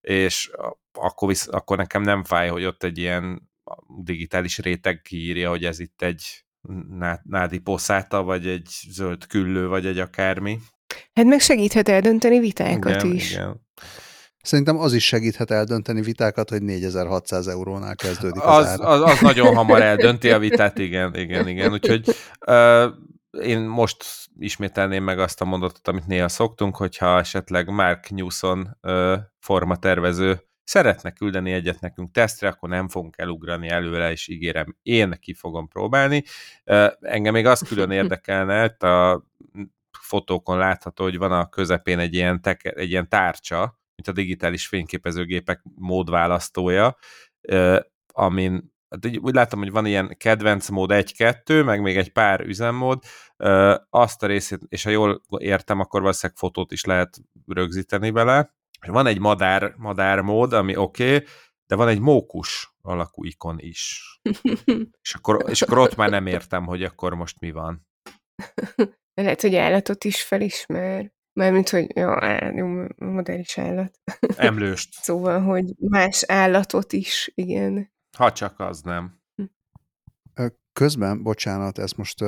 és akkor, visz, akkor nekem nem fáj, hogy ott egy ilyen digitális réteg kiírja, hogy ez itt egy nádi poszáta, vagy egy zöld küllő, vagy egy akármi. Hát meg segíthet eldönteni vitákat igen, is. Igen. Szerintem az is segíthet eldönteni vitákat, hogy 4600 eurónál kezdődik az, Az, az, az nagyon hamar eldönti a vitát, igen, igen, igen. Úgyhogy uh, én most ismételném meg azt a mondatot, amit néha szoktunk, hogyha esetleg Mark Newson uh, formatervező szeretne küldeni egyet nekünk tesztre, akkor nem fogunk elugrani előre, és ígérem, én ki fogom próbálni. Uh, engem még az külön érdekelne, a fotókon látható, hogy van a közepén egy ilyen, teke, egy ilyen tárcsa, mint a digitális fényképezőgépek módválasztója, amin úgy látom, hogy van ilyen kedvenc mód 1-2, meg még egy pár üzemmód, azt a részét, és ha jól értem, akkor valószínűleg fotót is lehet rögzíteni vele. Van egy madár, madár mód, ami oké, okay, de van egy mókus alakú ikon is. és, akkor, és akkor ott már nem értem, hogy akkor most mi van. Lehet, hogy állatot is felismer. Mármint, hogy jó, jó modellis állat. Emlőst. szóval, hogy más állatot is, igen. Ha csak az nem. Közben, bocsánat, ez most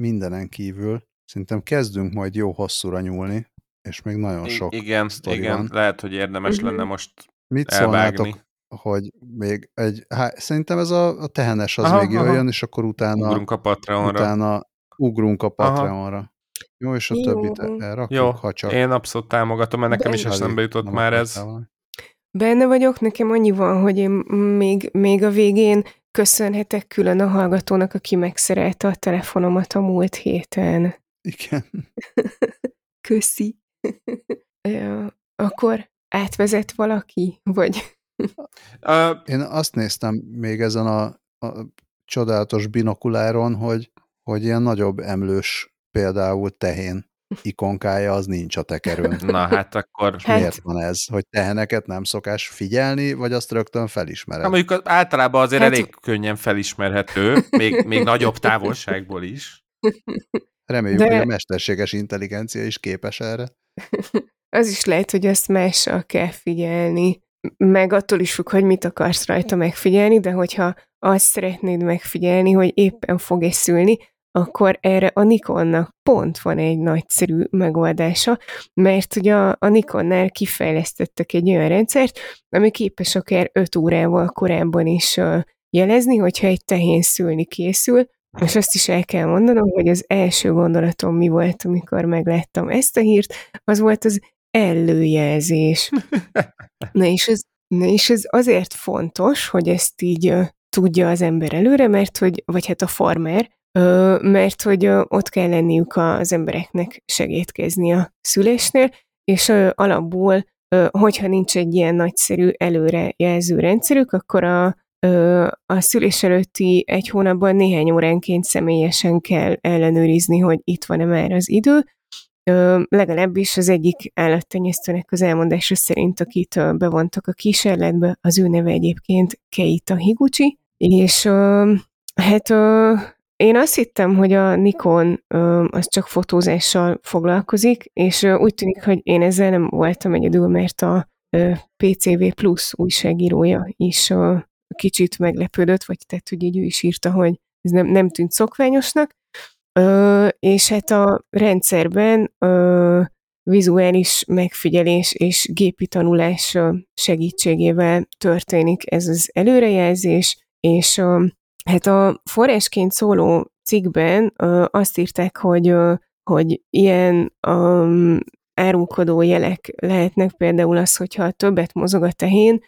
mindenen kívül, szerintem kezdünk majd jó hosszúra nyúlni, és még nagyon sok I- Igen, igen. van. lehet, hogy érdemes Mhm. lenne most Mit elvágni. szólnátok, hogy még egy, há, szerintem ez a, a tehenes az Aha, még aha. jöjjön, és akkor utána Ugrunk a Patreonra. utána ugrunk a Aha. Jó, és a Jó. többit elrakjuk, Jó, ha csak... én abszolút támogatom, mert nekem is eszembe jutott nem már ez. valami. Benne vagyok, nekem annyi van, hogy én még, még a végén köszönhetek külön a hallgatónak, aki megszerelte a telefonomat a múlt héten. Igen. Köszi. Ja, Akkor átvezet valaki? Vagy Uh, Én azt néztem még ezen a, a csodálatos binokuláron, hogy, hogy ilyen nagyobb emlős például tehén ikonkája az nincs a tekerőn. Na hát akkor... És miért van ez? Hogy teheneket nem szokás figyelni, vagy azt rögtön felismered? Na mondjuk általában azért hát... elég könnyen felismerhető, még, még nagyobb távolságból is. Reméljük, De... hogy a mesterséges intelligencia is képes erre. Az is lehet, hogy ezt mással kell figyelni. Meg attól is függ, hogy mit akarsz rajta megfigyelni, de hogyha azt szeretnéd megfigyelni, hogy éppen fog-e szülni, akkor erre a Nikonnak pont van egy nagyszerű megoldása, mert ugye a, a Nikonnál kifejlesztettek egy olyan rendszert, ami képes akár 5 órával korábban is uh, jelezni, hogyha egy tehén szülni készül, és azt is el kell mondanom, hogy az első gondolatom mi volt, amikor megláttam ezt a hírt, az volt az előjelzés. Na és ez, na és ez azért fontos, hogy ezt így uh, tudja az ember előre, mert hogy, vagy hát a farmer, mert hogy ott kell lenniük az embereknek segítkezni a szülésnél, és alapból, hogyha nincs egy ilyen nagyszerű előrejelző rendszerük, akkor a, a szülés előtti egy hónapban néhány óránként személyesen kell ellenőrizni, hogy itt van-e már az idő, legalábbis az egyik állattenyésztőnek az elmondása szerint, akit bevontak a kísérletbe, az ő neve egyébként Keita Higuchi, és hát én azt hittem, hogy a Nikon ö, az csak fotózással foglalkozik, és ö, úgy tűnik, hogy én ezzel nem voltam egyedül, mert a ö, PCV Plus újságírója is ö, kicsit meglepődött, vagy tehát, hogy így ő is írta, hogy ez nem, nem tűnt szokványosnak, ö, és hát a rendszerben ö, vizuális megfigyelés és gépi tanulás segítségével történik ez az előrejelzés, és Hát a forrásként szóló cikkben ö, azt írták, hogy, ö, hogy ilyen um, árulkodó jelek lehetnek például az, hogyha többet mozog a tehén,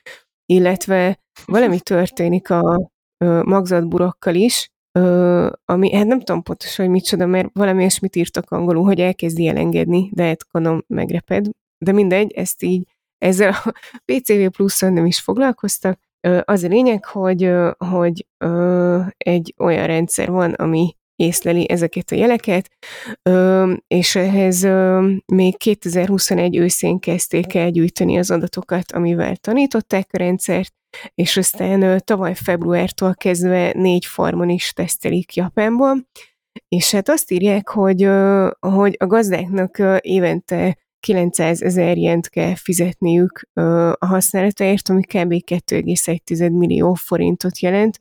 illetve valami történik a ö, magzatburokkal is, ö, ami, hát nem tudom pontosan, hogy micsoda, mert valami ilyesmit írtak angolul, hogy elkezdi elengedni, de hát gondolom megreped. De mindegy, ezt így ezzel a PCV pluszon nem is foglalkoztak, az a lényeg, hogy, hogy egy olyan rendszer van, ami észleli ezeket a jeleket, és ehhez még 2021 őszén kezdték el gyűjteni az adatokat, amivel tanították a rendszert, és aztán tavaly februártól kezdve négy farmon is tesztelik Japánban, és hát azt írják, hogy, hogy a gazdáknak évente 900 ezer jent kell fizetniük a használataért, ami kb. 2,1 millió forintot jelent,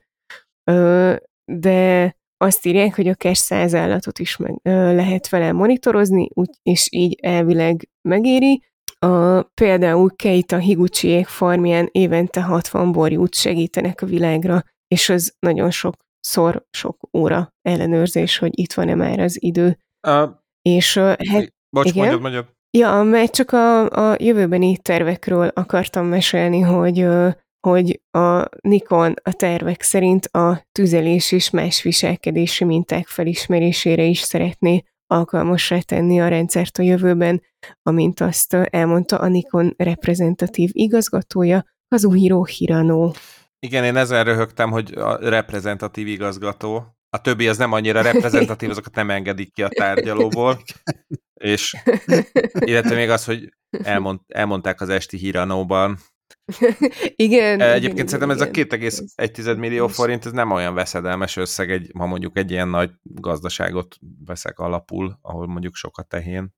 de azt írják, hogy akár száz állatot is meg lehet vele monitorozni, úgy, és így elvileg megéri. A, például Keita Higuchiék farmján évente 60 borjút segítenek a világra, és az nagyon sokszor sok óra ellenőrzés, hogy itt van-e már az idő. Uh, és hát, bocs, igen? mondjad, mondjad. Ja, mert csak a, a jövőbeni tervekről akartam mesélni, hogy, hogy a Nikon a tervek szerint a tüzelés és más viselkedési minták felismerésére is szeretné alkalmasra tenni a rendszert a jövőben, amint azt elmondta a Nikon reprezentatív igazgatója, Kazuhiro Hirano. Igen, én ezen röhögtem, hogy a reprezentatív igazgató. A többi az nem annyira reprezentatív, azokat nem engedik ki a tárgyalóból. És illetve még az, hogy elmond, elmondták az esti híranóban. igen. Egyébként igen, szerintem igen, ez a 2,1 millió forint, ez nem olyan veszedelmes összeg, egy, ha mondjuk egy ilyen nagy gazdaságot veszek alapul, ahol mondjuk sok a tehén.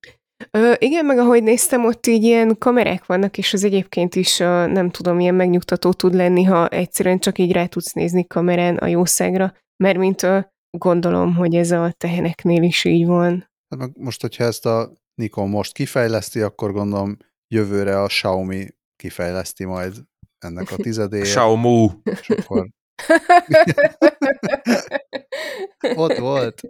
Ö, igen, meg ahogy néztem, ott így ilyen kamerák vannak, és az egyébként is, ö, nem tudom, ilyen megnyugtató tud lenni, ha egyszerűen csak így rá tudsz nézni kamerán a jószágra, mert mint ö, gondolom, hogy ez a teheneknél is így van. Hát most, hogyha ezt a Nikon most kifejleszti, akkor gondolom jövőre a Xiaomi kifejleszti majd ennek a tizedéjét. Xiaomu. És akkor... Ott volt.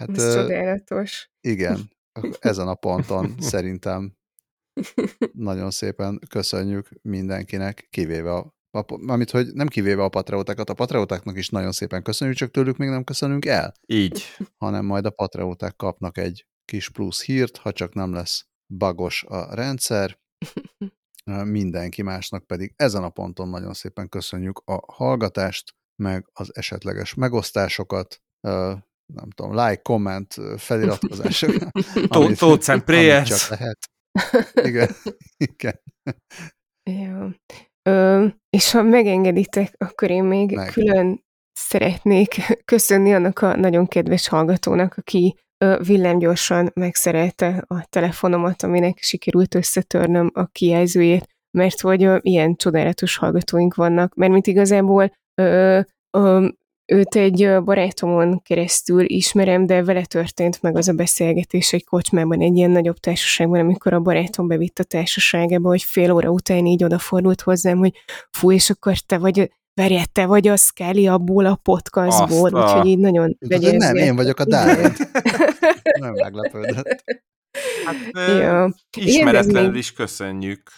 hát, Ez csodálatos. Igen, ezen a ponton szerintem nagyon szépen köszönjük mindenkinek, kivéve a amit, hogy nem kivéve a patreótákat, a patreótáknak is nagyon szépen köszönjük, csak tőlük még nem köszönünk el. Így. Hanem majd a patreóták kapnak egy kis plusz hírt, ha csak nem lesz bagos a rendszer. Mindenki másnak pedig ezen a ponton nagyon szépen köszönjük a hallgatást, meg az esetleges megosztásokat. nem tudom, like, comment, feliratkozások. Thoughts and prayers. lehet. Igen. Igen. Ja. Ö, és ha megengeditek, akkor én még Meg. külön szeretnék köszönni annak a nagyon kedves hallgatónak, aki villámgyorsan megszerelte a telefonomat, aminek sikerült összetörnöm a kijelzőjét, mert hogy ilyen csodálatos hallgatóink vannak, mert mint igazából ö, ö, őt egy barátomon keresztül ismerem, de vele történt meg az a beszélgetés egy kocsmában, egy ilyen nagyobb társaságban, amikor a barátom bevitt a társaságába, hogy fél óra után így odafordult hozzám, hogy fú, és akkor te vagy, várjál, te vagy a Scully abból a podcastból, Azt úgyhogy így nagyon vegyél. Nem, én vagyok a Dávid. nem meglepődött. Hát, ja. ismeretlenül is köszönjük.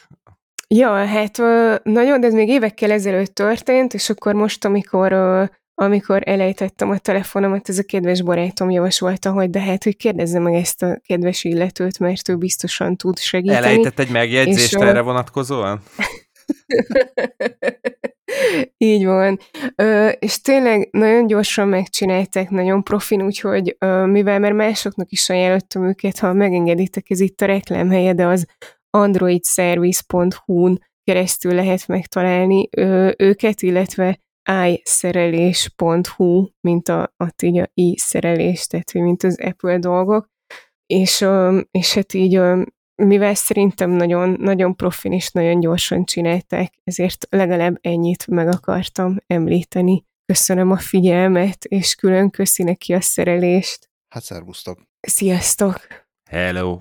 Ja, hát nagyon, de ez még évekkel ezelőtt történt, és akkor most, amikor amikor elejtettem a telefonomat, ez a kedves barátom javasolta, hogy de hát, hogy kérdezze meg ezt a kedves illetőt, mert ő biztosan tud segíteni. Elejtett egy megjegyzést és, erre vonatkozóan? Így van. Ö, és tényleg nagyon gyorsan megcsinálták, nagyon profin, úgyhogy ö, mivel mert másoknak is ajánlottam őket, ha megengeditek, ez itt a reklámhelye, de az androidservice.hu-n keresztül lehet megtalálni ö, őket, illetve iszerelés.hu, mint a, a, így a i-szerelés, tehát mint az Apple dolgok, és, és hát így mivel szerintem nagyon, nagyon profin és nagyon gyorsan csinálták, ezért legalább ennyit meg akartam említeni. Köszönöm a figyelmet, és külön köszi neki a szerelést. Hát szervusztok! Sziasztok! Hello!